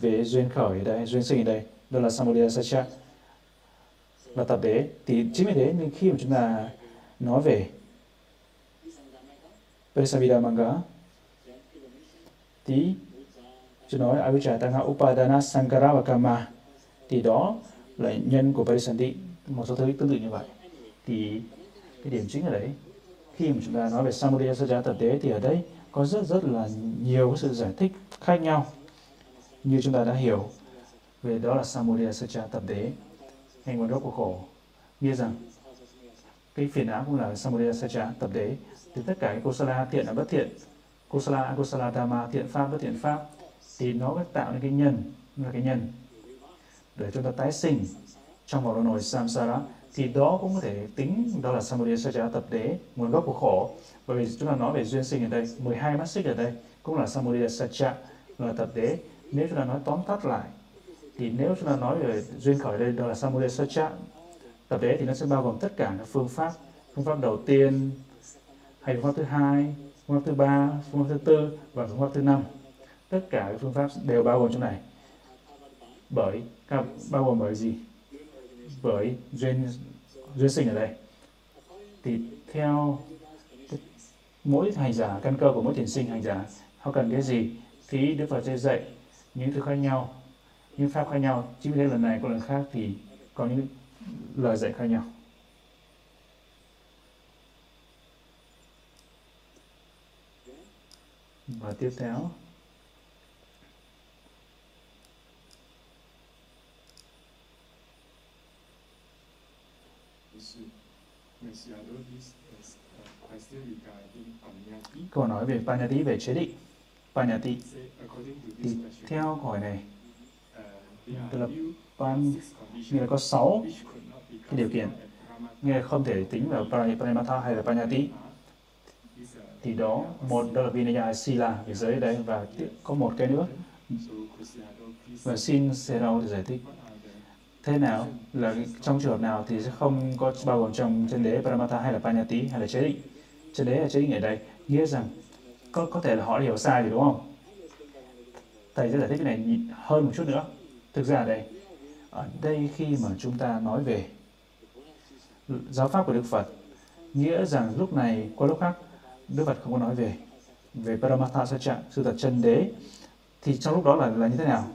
về duyên khởi ở đây duyên sinh ở đây, đó là Samudaya Satya. Là tập đế thì chính vì thế nên khi mà chúng ta nói về Pesavida Manga, thì chúng nói Avijja Tanga Upadana Sankara và Kama thì đó là nhân của Parisanti một số thứ tương tự như vậy. Thì cái điểm chính ở đấy, khi mà chúng ta nói về Samudaya Satya tập đế thì ở đây có rất rất là nhiều sự giải thích khác nhau. Như chúng ta đã hiểu về đó là Samudaya sa tập đế hay nguồn gốc của khổ. Nghĩa rằng cái phiền não cũng là Samudaya sa tập đế thì tất cả cái kusala thiện là bất thiện. Kusala akusala dhamma, thiện pháp, bất thiện pháp. Thì nó mới tạo nên cái nhân là cái nhân. Để chúng ta tái sinh trong vòng luân hồi samsara thì đó cũng có thể tính, đó là samudaya satya tập đế, nguồn gốc của khổ. Bởi vì chúng ta nói về duyên sinh ở đây 12 mắt xích ở đây, cũng là samudaya satya là tập đế. Nếu chúng ta nói tóm tắt lại, thì nếu chúng ta nói về duyên khởi đây, đó là samudaya satya tập đế, thì nó sẽ bao gồm tất cả các phương pháp. Phương pháp đầu tiên hay phương pháp thứ hai, phương pháp thứ ba, phương pháp thứ tư và phương pháp thứ năm. Tất cả các phương pháp đều bao gồm trong này. Bởi bao gồm bởi gì? Bởi duyên duyên sinh ở đây. Thì theo mỗi hành giả, căn cơ của mỗi thiền sinh, hành giả, họ cần cái gì? Thì Đức Phật sẽ dạy những thứ khác nhau, những pháp khác nhau. Chính vì thế lần này có lần khác thì có những lời dạy khác nhau. Và tiếp theo. Câu nói về Panyati về chế định. Panyati thì theo hỏi này, tức là pan nghĩa là có 6 cái điều kiện. Nghĩa là không thể tính vào Parani- hay là Panyati thì đó, một đó là Vinaya, Sila về giới đây và có một cái nữa. Và xin sẽ đâu giải thích thế nào? Là trong trường hợp nào thì sẽ không có bao gồm trong chân đế Paramatha hay là Panyati hay là chế định? Chân đế là chế định ở đây nghĩa rằng có có thể là họ hiểu sai rồi, đúng không? Thầy sẽ giải thích cái này hơn một chút nữa. Thực ra ở đây ở đây khi mà chúng ta nói về giáo pháp của Đức Phật, nghĩa rằng lúc này, qua lúc khác, Đức Phật không có nói về về Paramatha Satya sự thật chân đế, thì trong lúc đó là là như thế nào?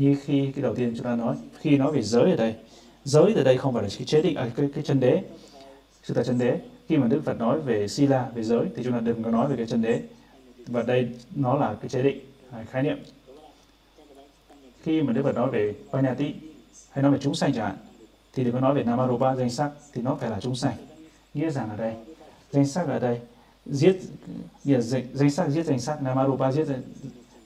Như khi cái đầu tiên chúng ta nói khi nói về giới ở đây giới ở đây không phải là cái chế định à, cái, cái chân đế sự ta chân đế. Khi mà Đức Phật nói về sila về giới thì chúng ta đừng có nói về cái chân đế. Và đây nó là cái chế định hay khái niệm. Khi mà Đức Phật nói về Panyati hay nói về chúng sanh chẳng hạn thì đừng có nói về Namarupa danh sắc thì nó phải là chúng sanh. Nghĩa rằng ở đây danh sắc ở đây giết nghĩa danh, danh sắc giết danh sắc Namarupa giết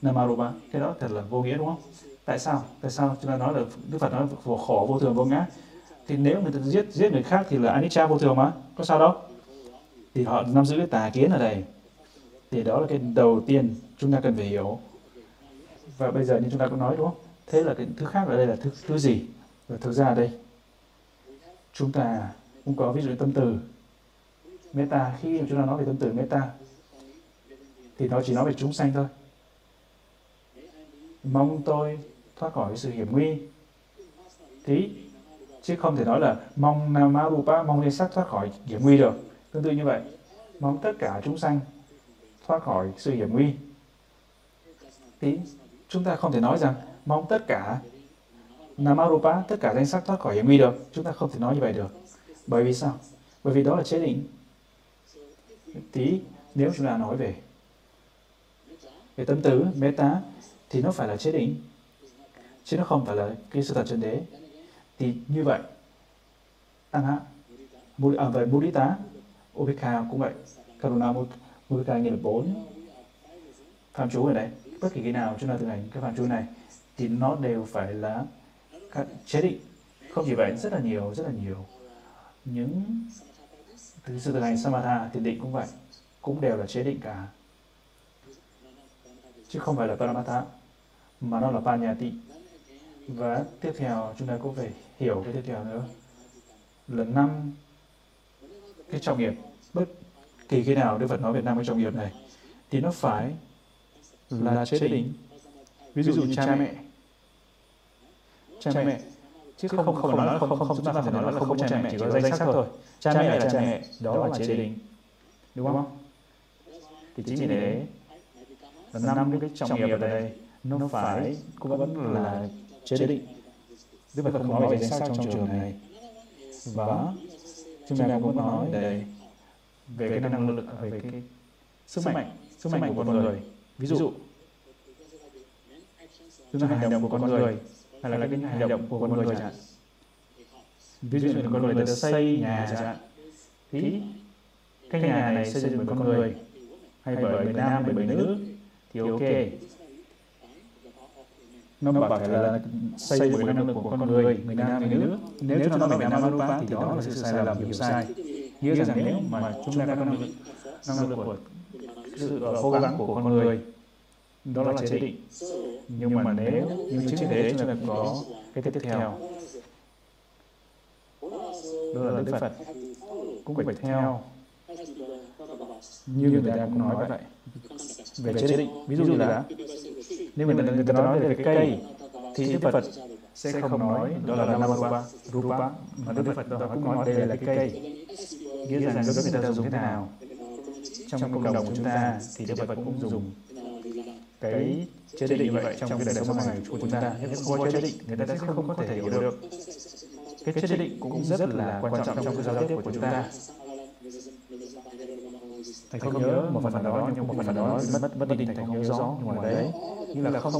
Namarupa cái đó thật là vô nghĩa đúng không? Tại sao? Tại sao chúng ta nói là Đức Phật nói khổ, khổ vô thường vô ngã thì nếu người ta giết giết người khác thì là anicca vô thường mà. Có sao đâu? Thì họ nắm giữ cái tà kiến ở đây. Thì đó là cái đầu tiên chúng ta cần phải hiểu. Và bây giờ như chúng ta cũng nói đúng không? Thế là cái thứ khác ở đây là thứ thứ gì? Và thực ra ở đây chúng ta cũng có ví dụ tâm từ. Meta khi chúng ta nói về tâm từ meta thì nó chỉ nói về chúng sanh thôi. Mong tôi thoát khỏi sự hiểm nguy. Tí, chứ không thể nói là mong Namarupa mong danh sắc thoát khỏi hiểm nguy được. Tương tự như vậy, mong tất cả chúng sanh thoát khỏi sự hiểm nguy. Thì chúng ta không thể nói rằng mong tất cả Namarupa tất cả danh sắc thoát khỏi hiểm nguy được. Chúng ta không thể nói như vậy được. Bởi vì sao? Bởi vì đó là chế định. Tí, nếu chúng ta nói về về tâm tứ meta thì nó phải là chế định chứ nó không phải là cái sự thật chân đế. Thì như vậy tăng hạ à, về buddhita Ubeka cũng vậy. Karuna Ubeka nghĩa là bốn phạm chú ở đây bất kỳ cái nào chúng ta thực hành cái phạm chú này thì nó đều phải là các chế định. Không chỉ vậy rất là nhiều rất là nhiều. Những từ sự thực hành samatha thiền định cũng vậy cũng đều là chế định cả. Chứ không phải là paramatha mà nó là panyati và tiếp theo chúng ta cũng phải hiểu cái tiếp theo nữa. Là năm cái trọng nghiệp bất kỳ khi nào Đức Phật nói về năm cái trọng nghiệp này thì nó phải là chế định. Ví dụ như cha mẹ. Cha mẹ. chứ không không không nói không không chúng ta phải nói là không có cha mẹ chỉ có danh sắc thôi. cha mẹ là cha mẹ. đó là chế định. đúng không? Thì chính vì thế là năm cái trọng nghiệp ở đây nó phải cũng vẫn là chế định. Đức Phật không nói về danh sắc trong trường này. Và chúng ta cũng nói để về cái năng lực, về cái sức mạnh sức mạnh của con người. Ví dụ, chúng ta hành động của con người hay là cái hành động của con người chẳng hạn. Ví dụ như con người ta xây nhà chẳng hạn, thì cái nhà này xây dựng bởi con người hay bởi người nam, bởi người nữ thì ok nó bảo là xây bởi năng lực của con người người nam người nữ nếu chúng ta nói về nam anupa thì đó là sự sai lầm hiểu sai. nghĩa rằng nếu mà chúng ta có năng lực năng lực của sự cố gắng của con người đó là chế định. nhưng mà nếu như trước thế chúng ta có cái tiếp theo. đó là đức phật. Cũng phải theo. Như người ta cũng nói vậy. Về chế định. Ví dụ như là nếu mình người ta nói về cái cây thì đức phật sẽ không nói đó là namarupa rupa mà đức phật đó cũng nói đây là cái cây. Nghĩa rằng với người ta dùng thế nào? Trong cộng đồng của chúng ta thì đức phật cũng dùng cái chế định như vậy trong cái đời sống hàng ngày của chúng ta. Nếu không có chế định người ta sẽ không có thể hiểu được. Cái chế định cũng rất là quan trọng trong cái giao tiếp của chúng ta thầy không nhớ một phần đó nhưng một phần đó mất mất đi thầy không nhớ rõ nhưng mà đấy. như là không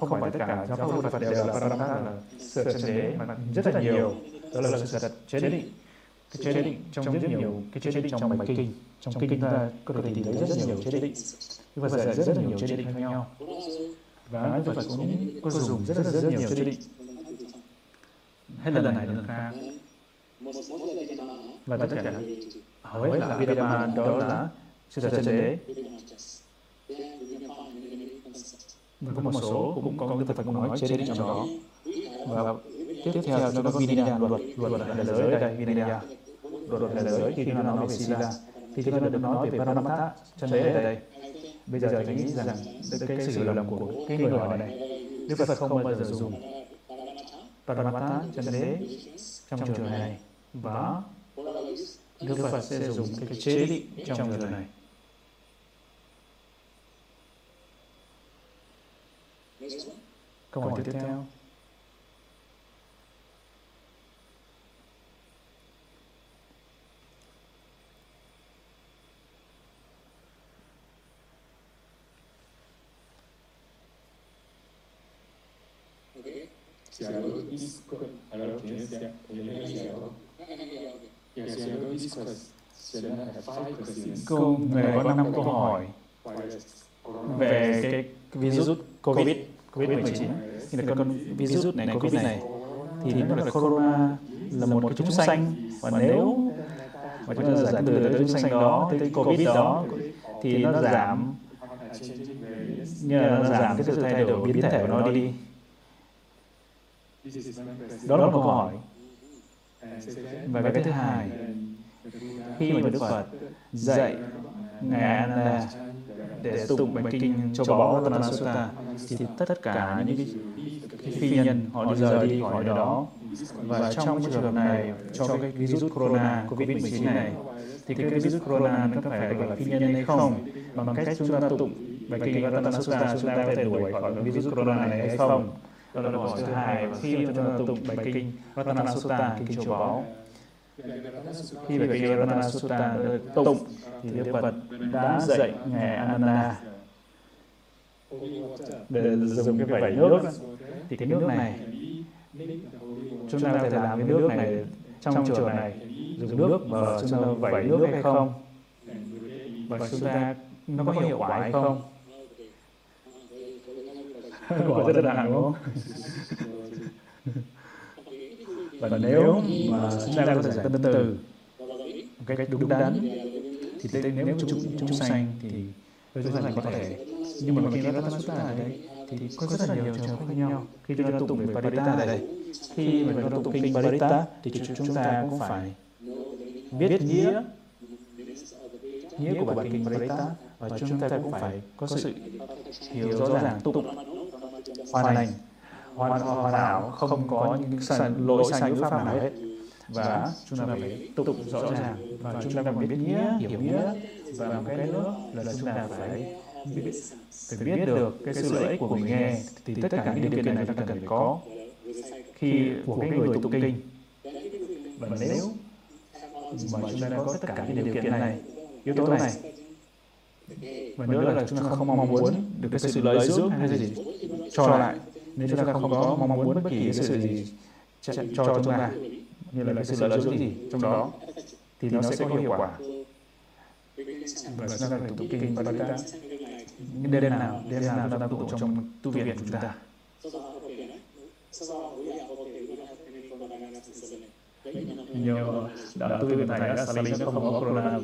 không phải tất cả giáo pháp Phật đều là Paramata là sự chân đế mà rất là nhiều. Đó là sự thật chế định. cái chế định trong rất nhiều cái chế định trong bài kinh. trong kinh ta có thể tìm thấy rất nhiều chế định. Đức Phật dạy rất là nhiều chế định khác nhau. và Phật cũng có dùng rất rất rất nhiều chế định hết lần này đến lần khác và tất cả hết là Vidama đó là sự thật chân đế. Và có một số cũng có Phật cũng nói chế định trong đó. Và tiếp theo nó có Vinaya luật luật là giới ở đây Vinaya luật là giới khi nó nói về Sila. Thì chúng ta được nói về Paramatha chân đế ở đây. Bây giờ tôi nghĩ rằng cái sự hiểu lầm của cái người hỏi này Đức Phật không bao giờ dùng Paramatha chân đế trong trường này. Và Đức Phật sẽ dùng cái chế định trong giờ này. Câu hỏi tiếp theo. Dialogue is Alors, je vais dire, je vais dire. Câu này có 5 câu hỏi về cái virus COVID COVID-19. Thì là con virus này COVID này thì nó là corona là một cái chúng sanh và nếu mà chúng ta giải từ tới chúng sanh đó tới COVID đó thì nó giảm như là nó giảm cái sự thay đổi biến thể của nó đi. Đó là một câu hỏi. Và cái thứ hai, khi mà Đức Phật dạy Ngài Ananda để tụng bài kinh châu báu Ratana Sutta thì tất cả những cái, cái phi nhân họ đi rời đi khỏi nơi đó. Và trong trường hợp này cho cái virus corona covid-19 này thì cái virus corona nó có phải gọi là phi nhân hay không? Bằng cách chúng ta tụng bài kinh Ratana Sutta chúng ta có thể đuổi khỏi virus corona này hay không đó là bỏ thứ hai và khi chúng ta tụng bài kinh Ratana Sutta kinh châu báu. Khi bài kinh Ratana Sutta được tụng thì Đức Phật đã dạy ngài Ananda để dùng cái vẩy nước thì cái nước này, chúng ta có thể làm cái nước này trong chùa này, dùng nước và chúng ta vẩy nước hay không? Và chúng ta nó có hiệu quả hay không? Quả rất là nặng đúng không? và nếu mà chúng ta có thể giải tân từ một cách đúng đắn thì đây nếu chúng chúng sanh thì chúng ta có thể. Nhưng mà khi nó xuất ở đây thì có rất là nhiều trường khác nhau. Khi chúng ta tụng về Parita ở đây khi mà chúng ta tụng kinh Parita thì chúng ta cũng phải biết nghĩa nghĩa của bài kinh Parita và chúng ta cũng phải có sự hiểu rõ ràng tụng hoàn lành hoàn hoàn hảo không có những sai, lỗi sai ngữ pháp nào hết. Và chúng ta phải tục rõ ràng và chúng ta phải biết nghĩa hiểu nghĩa. Và một cái nữa là chúng ta phải biết, phải biết được cái sự lợi ích của người nghe. Thì tất cả những điều kiện này chúng ta cần phải có khi của cái người tụng kinh. Và nếu mà chúng ta có tất cả những điều kiện này yếu tố này và nữa là chúng ta không mong muốn được cái sự lợi dưỡng hay gì. cho lại. nếu chúng ta không có mong muốn bất kỳ cái sự gì cho, cho chúng ta như là cái sự lợi dưỡng gì trong đó thì nó sẽ có hiệu quả. và chúng ta phải tụng kinh và ta những đêm nào đêm nào chúng ta tụng trong tu viện của chúng ta. Nhiều đạo tu viện thầy đã xử lý nó không có corona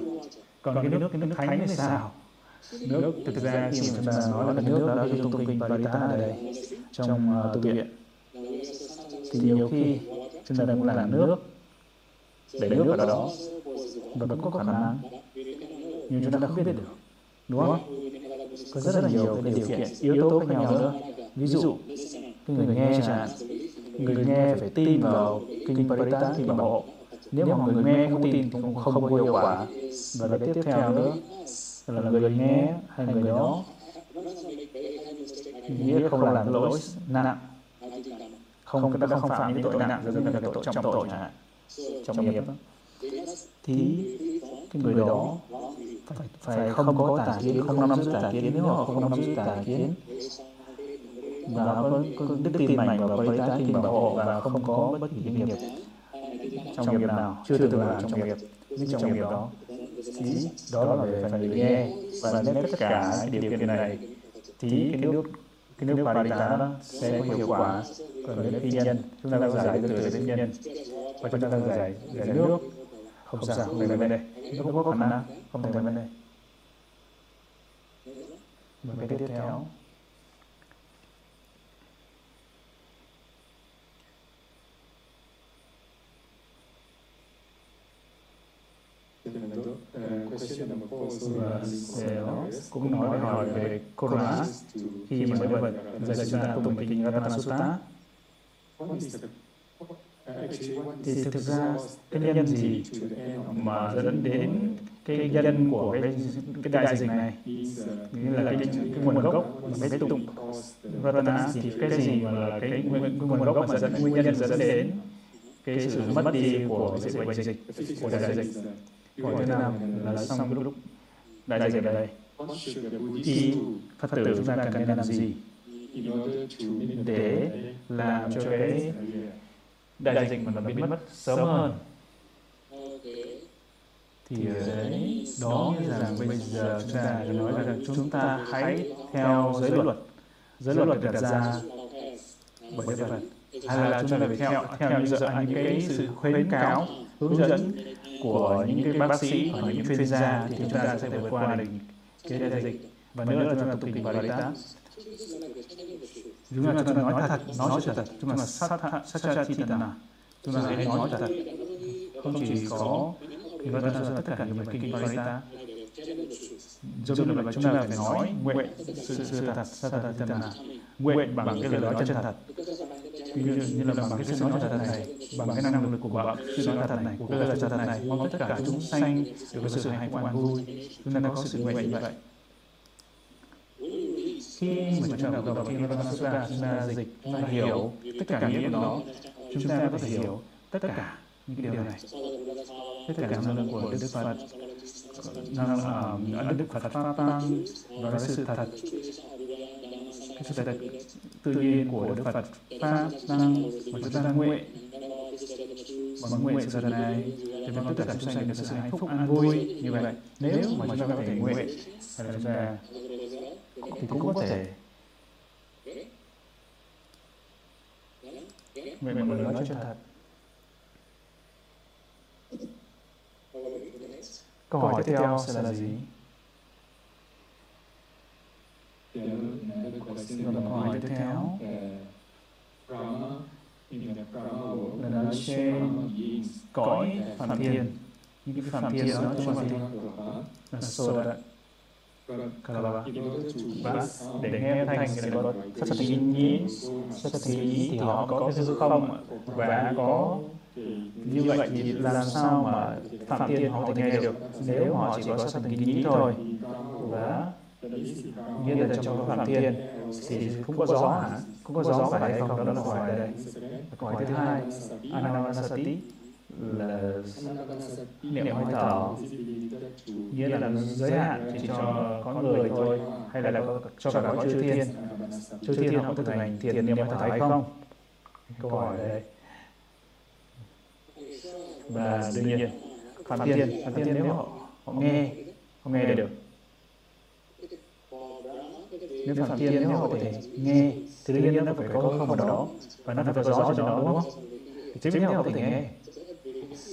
còn cái nước cái nước thánh thì sao nước thực ra khi mà chúng ta nói là nước đó khi tụng kinh Parita ở đây trong uh, tu viện. Thì nhiều khi chúng ta đang làm nước để nước ở đó và nó có khả năng nhưng chúng ta không biết được đúng không? Có rất là nhiều cái điều kiện yếu tố khác nhau nữa. Ví dụ cái người nghe chẳng hạn. Người nghe phải tin vào kinh Parita thì bảo hộ. Nếu mà người nghe không tin thì không, không có hiệu quả. Và cái tiếp theo nữa là người nghe hay người đó. nghĩa không làm lỗi nặng. không đã không phạm những tội nặng giống như là tội trọng tội chẳng hạn. trọng nghiệp thì cái người đó phải, phải không có tà kiến không nắm giữ tà kiến nếu họ không? nắm giữ tà kiến. và có, có đức tin mạnh vào với tá tin bảo hộ. và không có bất kỳ nghiệp trong nghiệp nào? Chưa từng làm trong nghiệp. Những trong nghiệp đó. Thì đó là về phần người nghe và nếu tất cả điều kiện này. Thì cái nước cái nước Parita đó sẽ có hiệu quả. Còn nếu phi nhân, chúng ta đang giải từ từ đến nhân. Và chúng ta đang giải giải nước. Không sao, không thành vấn đề nó không có khả năng, không thành vấn đề một cái tiếp theo. Cũng nói hỏi về corona khi mà Đức Phật dạy chúng ta tụng kinh Ratana Sutta thì thực ra cái nhân gì mà dẫn đến cái nhân của cái cái đại dịch này nghĩa là cái, cái nguồn gốc cái tụng Ratana thì cái gì mà là cái, cái nguồn gốc mà dẫn nguyên nhân dẫn đến cái sự mất đi của cái sự bệnh dịch của đại dịch hỏi thứ năm là xong cái lúc. Đại dịch ở đây. Thì Phật tử chúng ta cần nên làm gì? Để làm cho cái đại dịch mà nó biến mất sớm hơn. Thì ở đấy đó như rằng bây giờ chúng ta nói là chúng ta hãy theo giới luật. giới luật được đặt ra. bởi Đức Phật hay là chúng ta phải theo theo những, giờ, những cái sự khuyến cáo hướng dẫn của những cái bác sĩ hoặc những chuyên gia thì chúng ta sẽ vượt qua được cái đại dịch. Và nữa là chúng ta tụng kinh vào đấy ta chúng ta chúng ta nói thật nói sự thật. Chúng ta sát sát sát chi tận nào. Chúng ta hãy nói thật. Không chỉ có thì nó ra tất cả những bài kinh Parita giống như là chúng ta phải nói nguyện. Sự sự thật sự thật chân thật. Nguyện bằng cái lời nói chân thật. Như, như là bằng cái sự nói chân thật này bằng cái năng lực của bạn sự nói thật này của cái lời chân thật này mong tất cả chúng sanh được có sự hạnh phúc an vui. Chúng ta có sự nguyện như vậy. Khi mà chúng ta đọc đọc kinh sutra chúng ta dịch chúng ta hiểu tất cả nghĩa của nó chúng ta có thể hiểu tất cả những cái điều này. Tất cả năng lượng của Đức Phật. Năng ở Đức Phật pháp tăng và cái sự thật. Cái sự thật tự nhiên của Đức Phật pháp tăng mà chúng ta nguyện. Bằng nguyện sự thật này thì mong tất cả chúng sanh được sự hạnh phúc an vui. Như vậy nếu mà chúng ta có thể nguyện là chúng ta thì cũng có thể. Nguyện một lời nói chân thật Câu hỏi tiếp theo sẽ là gì? Vâng, câu hỏi tiếp theo. Là nói trên cõi phạm thiên. Những cái phạm thiên đó trong phạm thiên là sô soda Kalava và để nghe thanh thì có sát sát ý nhĩ. Sát sát ý nhĩ thì họ có cái hư không và có như vậy thì làm sao mà phạm thiên họ thể nghe được? nếu họ chỉ có sát thần kinh nhĩ thôi. và nghĩa là trong phạm thiên thì không có gió hả? không có gió phải hay không? Đó là hỏi đây. Câu hỏi thứ hai anapanasati là niệm hơi thở nghĩa là giới hạn chỉ cho có người thôi hay là có, cho cả có chư thiên? Chư thiên họ có thực hành thiền niệm hơi thở hay không? Câu hỏi đây và đương nhiên phạm thiên phạm thiên nếu họ họ nghe họ nghe được. Nếu phạm thiên nếu họ có thể nghe thì đương nhiên nó phải có không ở đó. Và nó phải có gió cho nó đúng không? Thì chính nếu họ có thể nghe.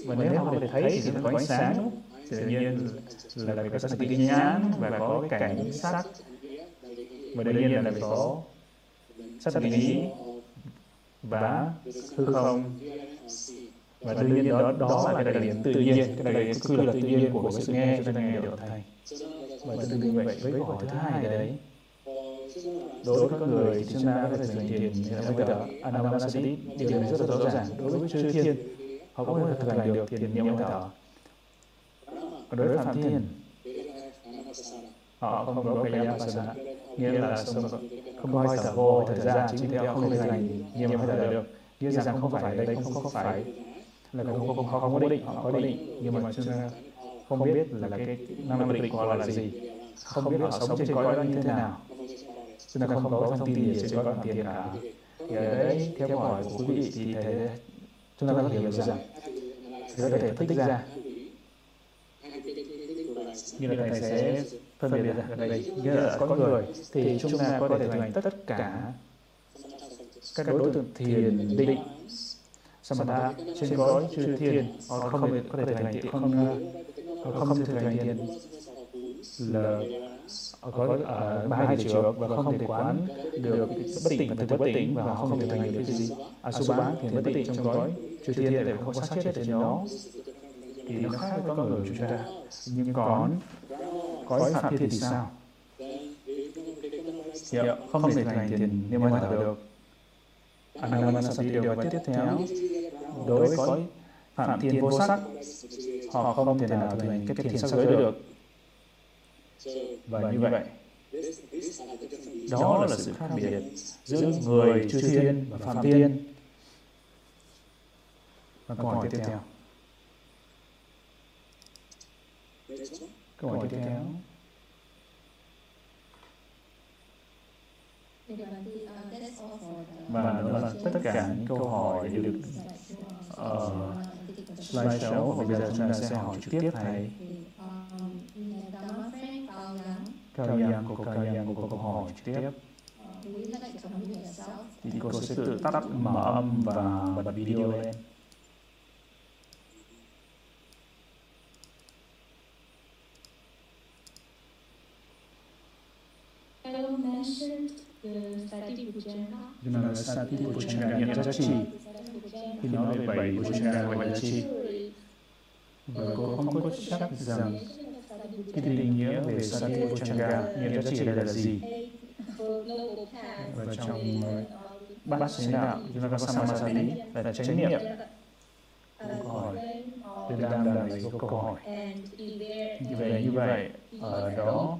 và nếu họ có thể thấy thì nó có ánh sáng thì đương nhiên là phải có sắc kinh nhãn và có cảnh sắc và đương nhiên là phải có sắc kinh ý và hư không và đương nhiên đó đó là cái đặc điểm tự nhiên cái đặc điểm cứ là tự nhiên của cái sự nghe cho nên nghe được thành. và tương tự vậy với câu hỏi thứ hai đấy. Đối với các người chúng ta có thể dành tiền như là bây giờ anapanasati điều này rất là rõ ràng. Đối với chư thiên họ có thể thực hành được niệm hơi thở còn đối với phạm thiên họ không có cái yapasana nghĩa là không, có hơi thở vô thở ra chính họ không thể hành niệm hơi thở được. Nghĩa rằng không phải đây không không phải là không không không, không có định họ có định. nhưng mà chúng ta không biết là cái năng lực định của họ là gì. không biết họ sống trên cõi đó như thế nào. chúng ta không có thông tin gì trên cõi phạm thiên cả thì ở đấy theo câu hỏi của quý vị thì thế chúng ta có thể hiểu rằng thì có thể phân tích ra. Như là thầy sẽ phân biệt ra. đây như là có người thì chúng ta có thể thực hành tất cả các đối tượng. thiền định samatha trên cõi chư thiên họ không có thể thực hành thiện không không thể thực hành thiền là có ở ba hai trường và không thể quán được bất tỉnh và thực bất tỉnh và không thể thực hành được cái gì. asubha thiền bất tỉnh trong cõi chư thiên để không sát chết trên đó. Thì nó khác với con người của chúng ta. Nhưng còn cõi phạm thiên thì sao? Dạ, không thể thực hành thiền niệm hơi thở được Anapanasati điều và tiếp theo. Đối với cõi phạm thiên vô sắc họ không thể nào thực hành cái thiền sắc giới được. Và như vậy đó là sự khác biệt giữa người chư thiên và phạm thiên. và câu hỏi tiếp theo. Câu hỏi tiếp theo và nữa là tất cả những câu hỏi đều được ờ, ở slideshow và bây giờ chúng ta sẽ hỏi trực tiếp thầy Cao Yang. của Cao Yang của câu hỏi trực tiếp thì cô sẽ tự tắt mở âm và bật video lên Hello Master. Sati Bhuchanga nhận giá trị. Khi nói về bảy Bhuchanga và cô không có chắc rằng cái định nghĩa về Sati trị đây là gì. Và trong ờ, bát chánh đạo chúng ta có Samasati là chánh niệm. Câu hỏi. Tôi đang là lấy câu hỏi. Như vậy như vậy ở đó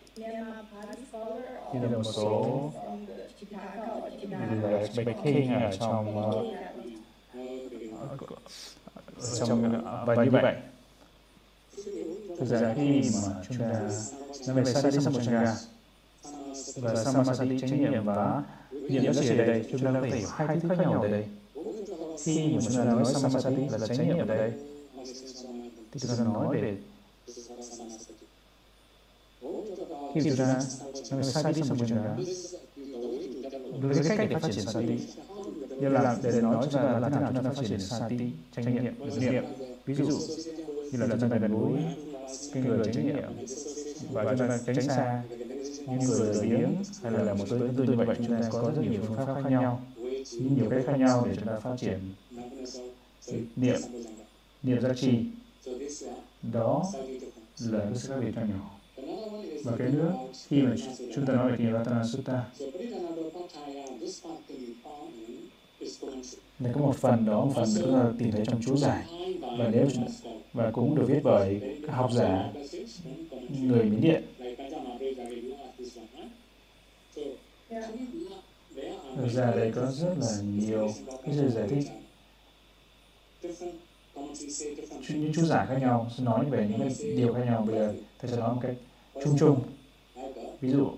như là một số from the Chitaka kinh Baking ở trong ở trong bài và như vậy. Thực ra khi mà chúng ta nói về Sati Sampachanga và Samasati chánh niệm và niệm giá trị ở đây? Chúng ta có thể hai thứ khác nhau ở đây. Khi mà chúng ta nói Samasati là chánh niệm ở đây. Thì chúng ta nói về khi chúng ta nói về Sati Sampachanga là cái cách để phát triển Sati như là để nói chúng ta là thế nào chúng ta phát triển Sati chánh niệm niệm ví dụ như là chúng ta gần gũi cái người chánh niệm và chúng ta tránh xa những người lười biếng hay là một số tự như vậy chúng ta có rất nhiều phương pháp khác nhau nhiều cách khác nhau để chúng ta phát triển niệm niệm giá trị đó là cái sự khác biệt nhỏ và cái nữa, khi mà chúng ta nói về Niratana Sutta thì có một phần đó, một phần nữa là tìm thấy trong chú giải. Và nếu và cũng được viết bởi các học giả, người Miến Điện. Thực ra đây có rất là nhiều cái sự giải thích. Những chú giải khác nhau sẽ nói về những cái điều khác nhau. Bây giờ thầy sẽ nói một cách chung chung. Ví dụ.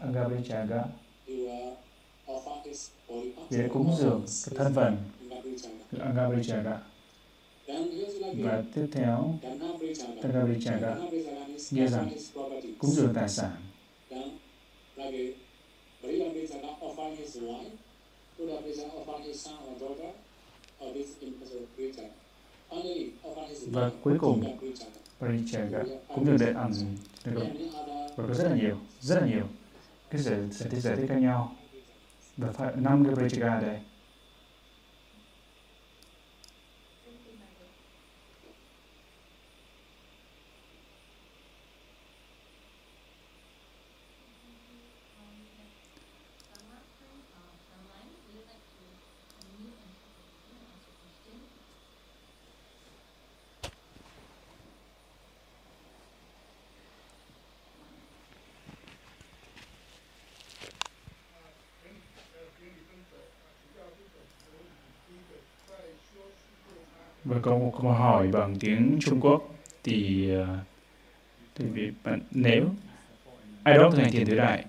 Angavichaga để cúng dường cái thân phần của Angavichaga và tiếp theo Angavichaga nghĩa rằng cúng dường tài sản. Và cuối cùng Parichaga cũng được để ăn được và có rất là nhiều rất là nhiều. Cái giải giải thích giải thích khác nhau. Và phải năm cái Parichaga ở đây và có một câu hỏi bằng tiếng Trung Quốc thì ờ, thì vì bạn, nếu ai đó thực hành thiền tứ đại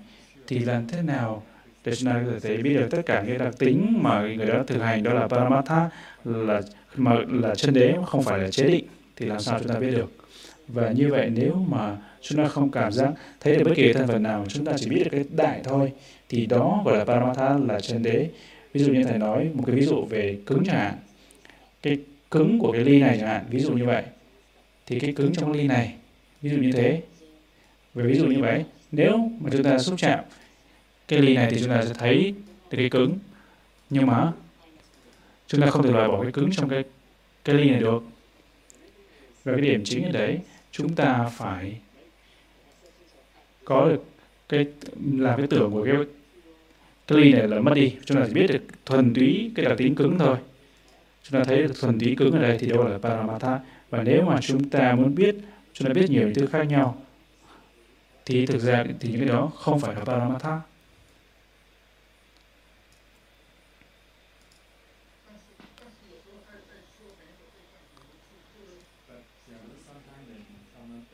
thì làm thế nào để chúng ta có thể biết được tất cả những đặc tính mà người đó thực hành? Đó là Paramatha, là, mà là chân đế, không phải là chế định. Thì làm sao chúng ta biết được? Và như vậy nếu mà chúng ta không cảm giác thấy được bất kỳ thân phận nào, chúng ta chỉ biết được cái đại thôi, thì đó gọi là Paramatha là chân đế. Ví dụ như thầy nói một cái ví dụ về cứng chẳng hạn. Cái cứng của cái ly này chẳng hạn, ví dụ như vậy. Thì cái cứng trong ly này, ví dụ như thế. Và ví dụ như vậy, nếu mà chúng ta xúc chạm cái ly này thì chúng ta sẽ thấy được cái cứng. Nhưng mà chúng ta không thể loại bỏ cái cứng trong cái cái ly này được. Và cái điểm chính ở đấy, chúng ta phải có được cái, làm cái tưởng của cái cái ly này là mất đi. Chúng ta chỉ biết được thuần túy cái đặc tính cứng thôi chúng ta thấy được thuần túy cứng ở đây thì đâu là paramatha. Và nếu mà chúng ta muốn biết, chúng ta biết nhiều thứ khác nhau. Thì thực ra thì những cái đó không phải là paramatha.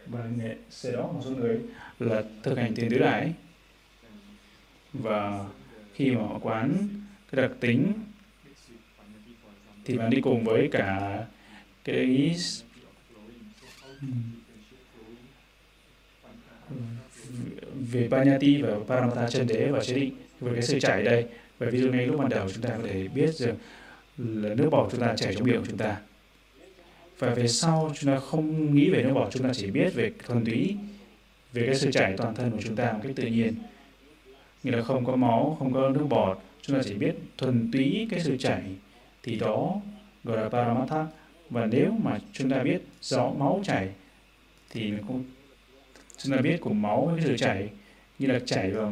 Và nghệ sẽ đó một số người là thực hành tiền tứ đại. Và khi mà họ quán cái đặc tính thì bạn đi cùng với cả cái ừ. về Panyati và Paramata chân đế và chế định, với cái sự chảy đây và ví dụ ngay lúc ban đầu chúng ta có thể biết rằng là nước bọt chúng ta chảy trong miệng của chúng ta. Và về sau chúng ta không nghĩ về nước bọt, chúng ta chỉ biết về thuần túy, về cái sự chảy toàn thân của chúng ta một cách tự nhiên. Nghĩa là không có máu, không có nước bọt, chúng ta chỉ biết thuần túy cái sự chảy thì đó gọi là paramatha. Và nếu mà chúng ta biết rõ máu chảy, thì cũng, chúng ta biết của máu với cái sự chảy. Như là chảy và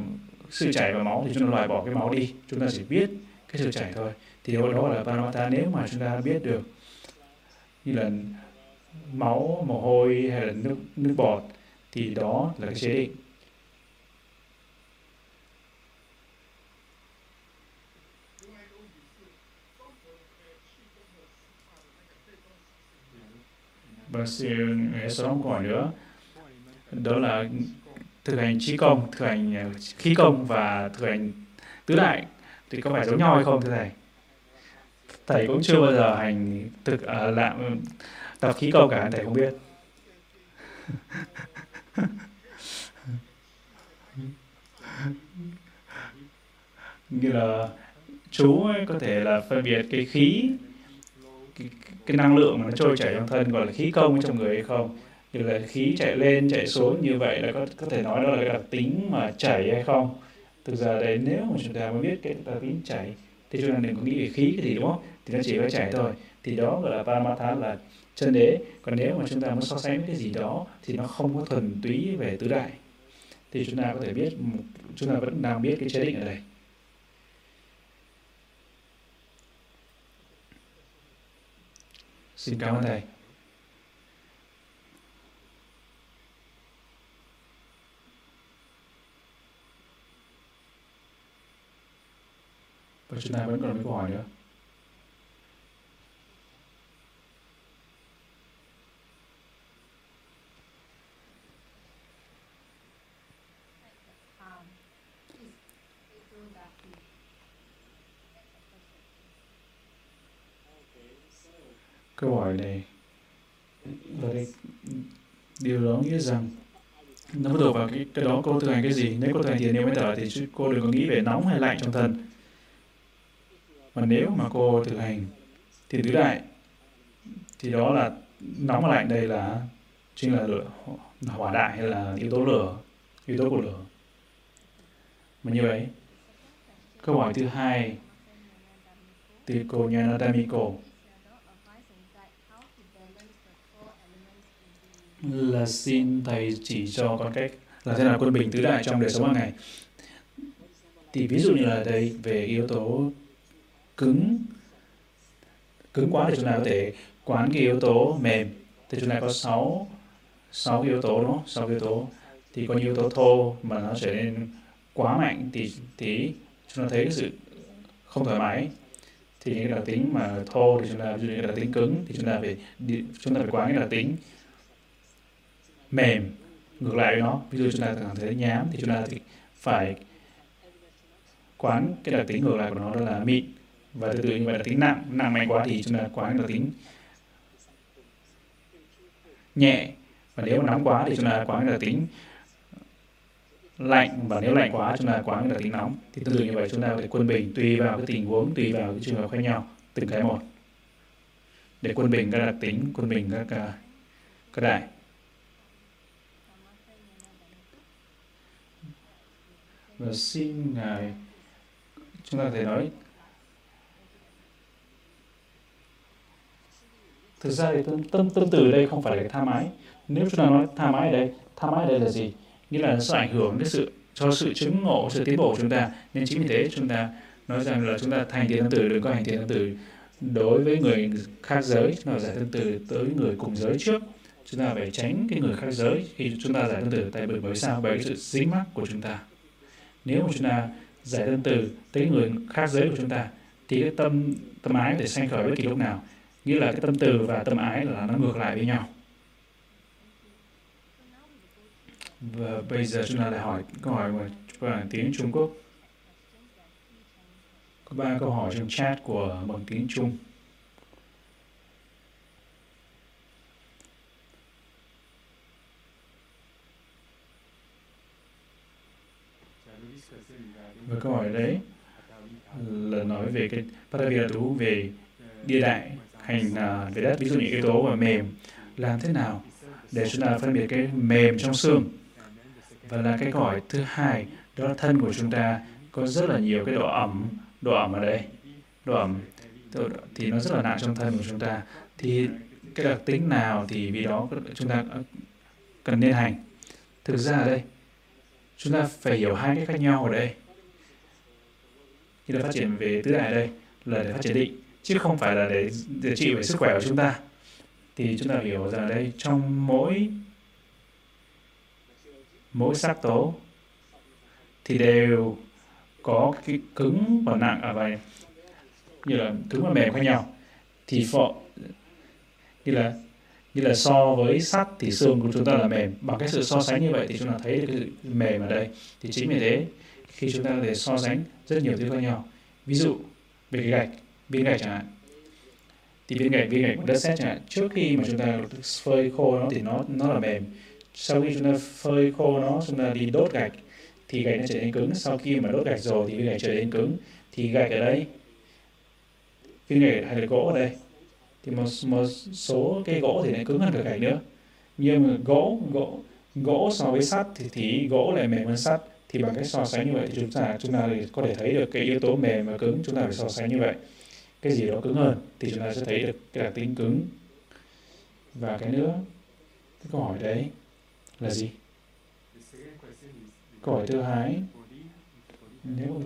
sự chảy và máu thì chúng ta loại bỏ cái máu đi. Chúng ta chỉ biết cái sự chảy thôi. Thì điều đó là paramatha. Nếu mà chúng ta biết được, như là máu mồ hôi hay là nước nước bọt, thì đó là cái chế định. Và sự đó sống của nữa đó là thực hành trí công thực hành à, khí công và thực hành tứ đại. Thì có phải giống nhau hay không thưa thầy? Thầy cũng chưa bao giờ hành thực à, uh, làm ừ, tập khí công cả thầy không biết. [laughs] Như là chú ấy có thể là phân biệt cái khí cái, năng lượng mà nó trôi chảy trong thân gọi là khí công trong người hay không. Như là khí chạy lên chạy xuống như vậy là có có thể nói đó là cái đặc tính mà chảy hay không. Thực ra đấy nếu mà chúng ta mới biết cái đặc tính chảy thì chúng ta đừng có nghĩ về khí cái gì đúng không? Thì nó chỉ có chảy thôi. Thì đó gọi là paramatha là chân đế. Còn nếu mà chúng ta muốn so sánh với cái gì đó thì nó không có thuần túy về tứ đại. Thì chúng ta có thể biết chúng ta vẫn đang biết cái chế định ở đây. Xin cảm ơn thầy. Và chúng ta vẫn còn mấy câu hỏi nữa. Câu hỏi này ở đây điều đó nghĩa rằng nó bắt đầu vào cái, cái đó cô thực hành cái gì? Nếu cô thực hành thiền nếu mới thở thì cô đừng có nghĩ về nóng hay lạnh trong thân. Mà nếu mà cô thực hành thiền tứ đại thì đó là nóng và lạnh đây là chính là lửa hỏa đại hay là yếu tố lửa yếu tố của lửa. Mà như vậy câu hỏi thứ hai từ cô Nyanadamiko là xin thầy chỉ cho con cách làm thế nào quân bình tứ đại trong đời sống hàng ngày. Thì ví dụ như là đây, về yếu tố cứng cứng quá thì chúng ta có thể quán cái yếu tố mềm. Thì chúng ta có 6 sáu yếu tố, đúng không? sáu yếu tố. Thì có yếu tố thô mà nó trở nên quá mạnh thì thì chúng ta thấy cái sự không thoải mái. Thì những cái đặc tính mà thô thì chúng ta, ví dụ như đặc tính cứng thì chúng ta phải chúng ta phải quán cái đặc tính mềm. Ngược lại với nó, ví dụ chúng ta cảm thấy nhám thì chúng ta thì phải quán cái đặc tính ngược lại của nó đó là mịn. Và tương tự như vậy là tính nặng. Nặng mạnh quá thì chúng ta quán đặc tính nhẹ. Và nếu nóng quá thì chúng ta quán đặc tính lạnh. Và nếu lạnh quá, chúng ta quán đặc tính nóng. Thì tương tự như vậy, chúng ta có thể quân bình tùy vào cái tình huống, tùy vào cái trường hợp khác nhau. Từng cái một. Để quân bình các đặc tính, quân bình các à, các đại. Và xin ngài chúng ta có thể nói, thực ra thì tâm tâm tâm từ đây không phải là cái tham ái nếu chúng ta nói tham ái ở đây tham ái ở đây là gì? Nghĩa là nó sẽ ảnh hưởng đến sự, cho sự chứng ngộ, sự tiến bộ của chúng ta. Nên chính vì thế chúng ta nói rằng là chúng ta thành tiền tâm từ, đừng có hành tiền tâm từ. Đối với người khác giới, chúng ta giải tâm từ tới người cùng giới trước. Chúng ta phải tránh cái người khác giới khi chúng ta giải tâm từ. Tại bởi bởi sao? Bởi sự dính mắc của chúng ta nếu mà chúng ta giải thân từ tới người khác giới của chúng ta, thì cái tâm tâm ái có thể sanh khởi bất kỳ lúc nào? Nghĩa là cái tâm từ và tâm ái là nó ngược lại với nhau. Và bây giờ chúng ta lại hỏi câu hỏi bằng tiếng Trung Quốc. Có ba câu hỏi trong chat của bằng tiếng Trung. Và câu hỏi đấy là nói về cái Paraviratu về địa đại hành uh, về đất. Ví dụ những yếu tố và mềm làm thế nào để chúng ta phân biệt cái mềm trong xương? Và là cái câu hỏi thứ hai đó là thân của chúng ta có rất là nhiều cái độ ẩm độ ẩm ở đây. Độ ẩm thì nó rất là nặng trong thân của chúng ta. Thì cái đặc tính nào thì vì đó chúng ta cần nên hành? Thực ra ở đây chúng ta phải hiểu hai cái khác nhau ở đây khi ta phát triển về tứ đại đây là để phát triển định, chứ không phải là để điều trị về sức khỏe của chúng ta. Thì chúng ta hiểu rằng đây, trong mỗi mỗi sắc tố, thì đều có cái cứng và nặng ở vậy. Như là cứng và mềm khác nhau. Thì phọ, như là như là so với sắt thì xương của chúng ta là mềm. Bằng cái sự so sánh như vậy thì chúng ta thấy được cái mềm ở đây. Thì chính vì thế, khi chúng ta để so sánh rất nhiều thứ khác nhau. Ví dụ về cái gạch viên gạch chẳng hạn. Thì viên gạch viên gạch đất sét chẳng hạn. Trước khi mà chúng ta phơi khô nó thì nó nó là mềm. Sau khi chúng ta phơi khô nó chúng ta đi đốt gạch thì gạch nó trở nên cứng. Sau khi mà đốt gạch rồi thì viên gạch trở nên cứng. Thì gạch ở đây viên gạch hay là gỗ ở đây. Thì một, một số cây gỗ thì lại cứng hơn cả gạch nữa. Nhưng mà gỗ gỗ gỗ so với sắt thì, thì gỗ lại mềm hơn sắt thì bằng cách so sánh như vậy thì chúng ta chúng ta có thể thấy được cái yếu tố mềm và cứng, chúng ta phải so sánh như vậy. Cái gì đó cứng hơn thì chúng ta sẽ thấy được cái đặc tính cứng. Và cái nữa, cái câu hỏi đấy là gì? Câu hỏi thứ hai, nếu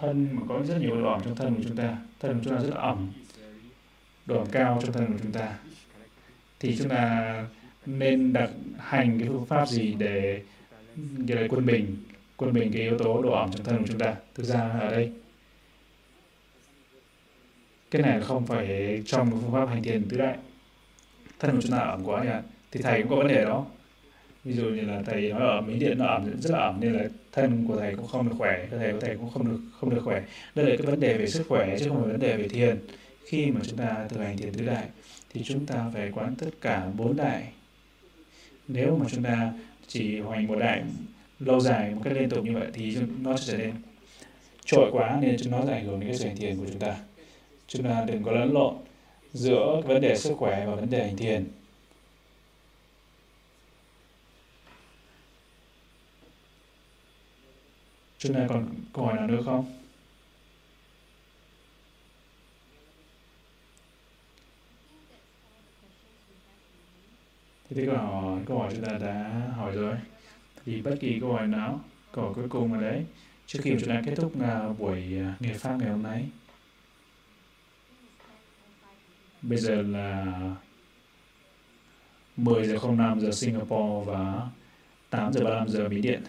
thân mà có rất nhiều độ ẩm trong thân của chúng ta, thân của chúng ta rất là ẩm, độ ẩm cao trong thân của chúng ta, thì chúng ta nên đặt hành cái phương pháp gì để như là quân bình? Quân bình cái yếu tố độ ẩm trong thân của chúng ta. Thực ra ở đây. Cái này không phải trong phương pháp hành thiền tứ đại. Thân của chúng ta ẩm quá nhỉ? Thì thầy cũng có vấn đề đó. Ví dụ như là thầy nói ở mỹ điện nó ẩm rất là ẩm, nên là thân của thầy cũng không được khỏe, cơ thể của thầy cũng không được không được khỏe. Đây là cái vấn đề về sức khỏe chứ không phải vấn đề về thiền. Khi mà chúng ta thực hành thiền tứ đại, thì chúng ta phải quán tất cả bốn đại. Nếu mà chúng ta chỉ hoành một đại lâu dài, một cách liên tục như vậy thì nó sẽ trở nên trội quá nên nó sẽ ảnh hưởng đến cái sự hành thiền của chúng ta. Chúng ta đừng có lẫn lộn giữa vấn đề sức khỏe và vấn đề hành thiền chúng ta còn câu hỏi nào nữa không? Thì thế câu hỏi câu hỏi chúng ta đã hỏi rồi thì bất kỳ câu hỏi nào câu cuối cùng ở đấy trước khi chúng ta kết thúc uh, buổi à, uh, nghề pháp ngày hôm nay. Bây giờ là 10 giờ 05 giờ Singapore và 8 giờ 35 giờ Mỹ Điện.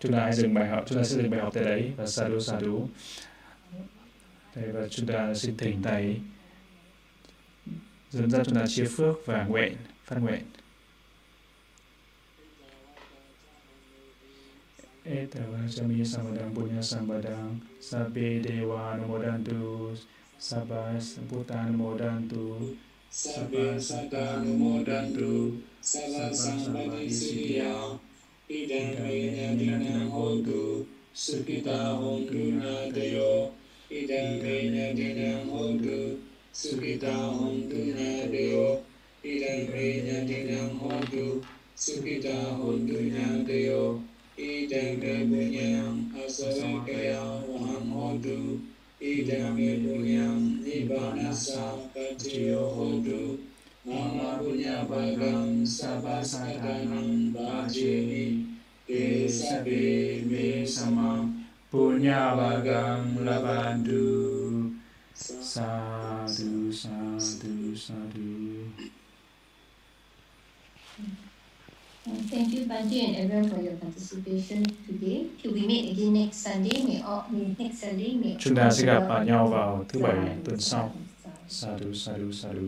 Chúng ta hãy dừng bài học chúng ta sẽ dừng bài học tại đấy và sadhu sadhu đây và chúng ta xin thỉnh thầy dẫn dắt chúng ta chia phước và nguyện phát nguyện. Etawa samiya samadang punya sambadang sabe dewa anumodantu sabas buta anumodantu sabas sata anumodantu sabas sabas disidia idamaya dinana hontu sukita hontu nadeyo idamaya dinana hontu sukita hontu nadeyo idamaya dinana hontu sukita hontu nadeyo idamaya dinana hontu sukita hontu nadeyo idam dunyam asalakaya wahamodu idam dunyam ibanasa patiyo hodu mama punya bagang bagam sabasatanam bajini. Desabe me sama punya bagang labandu. Sadu sadu sadu. Sadhu thank you, Banji and everyone for your participation today. Till we meet again next Sunday, may all may next Sunday may Chúng ta sẽ gặp all nhau vào thứ bảy tuần sau. sadhu sadhu sadhu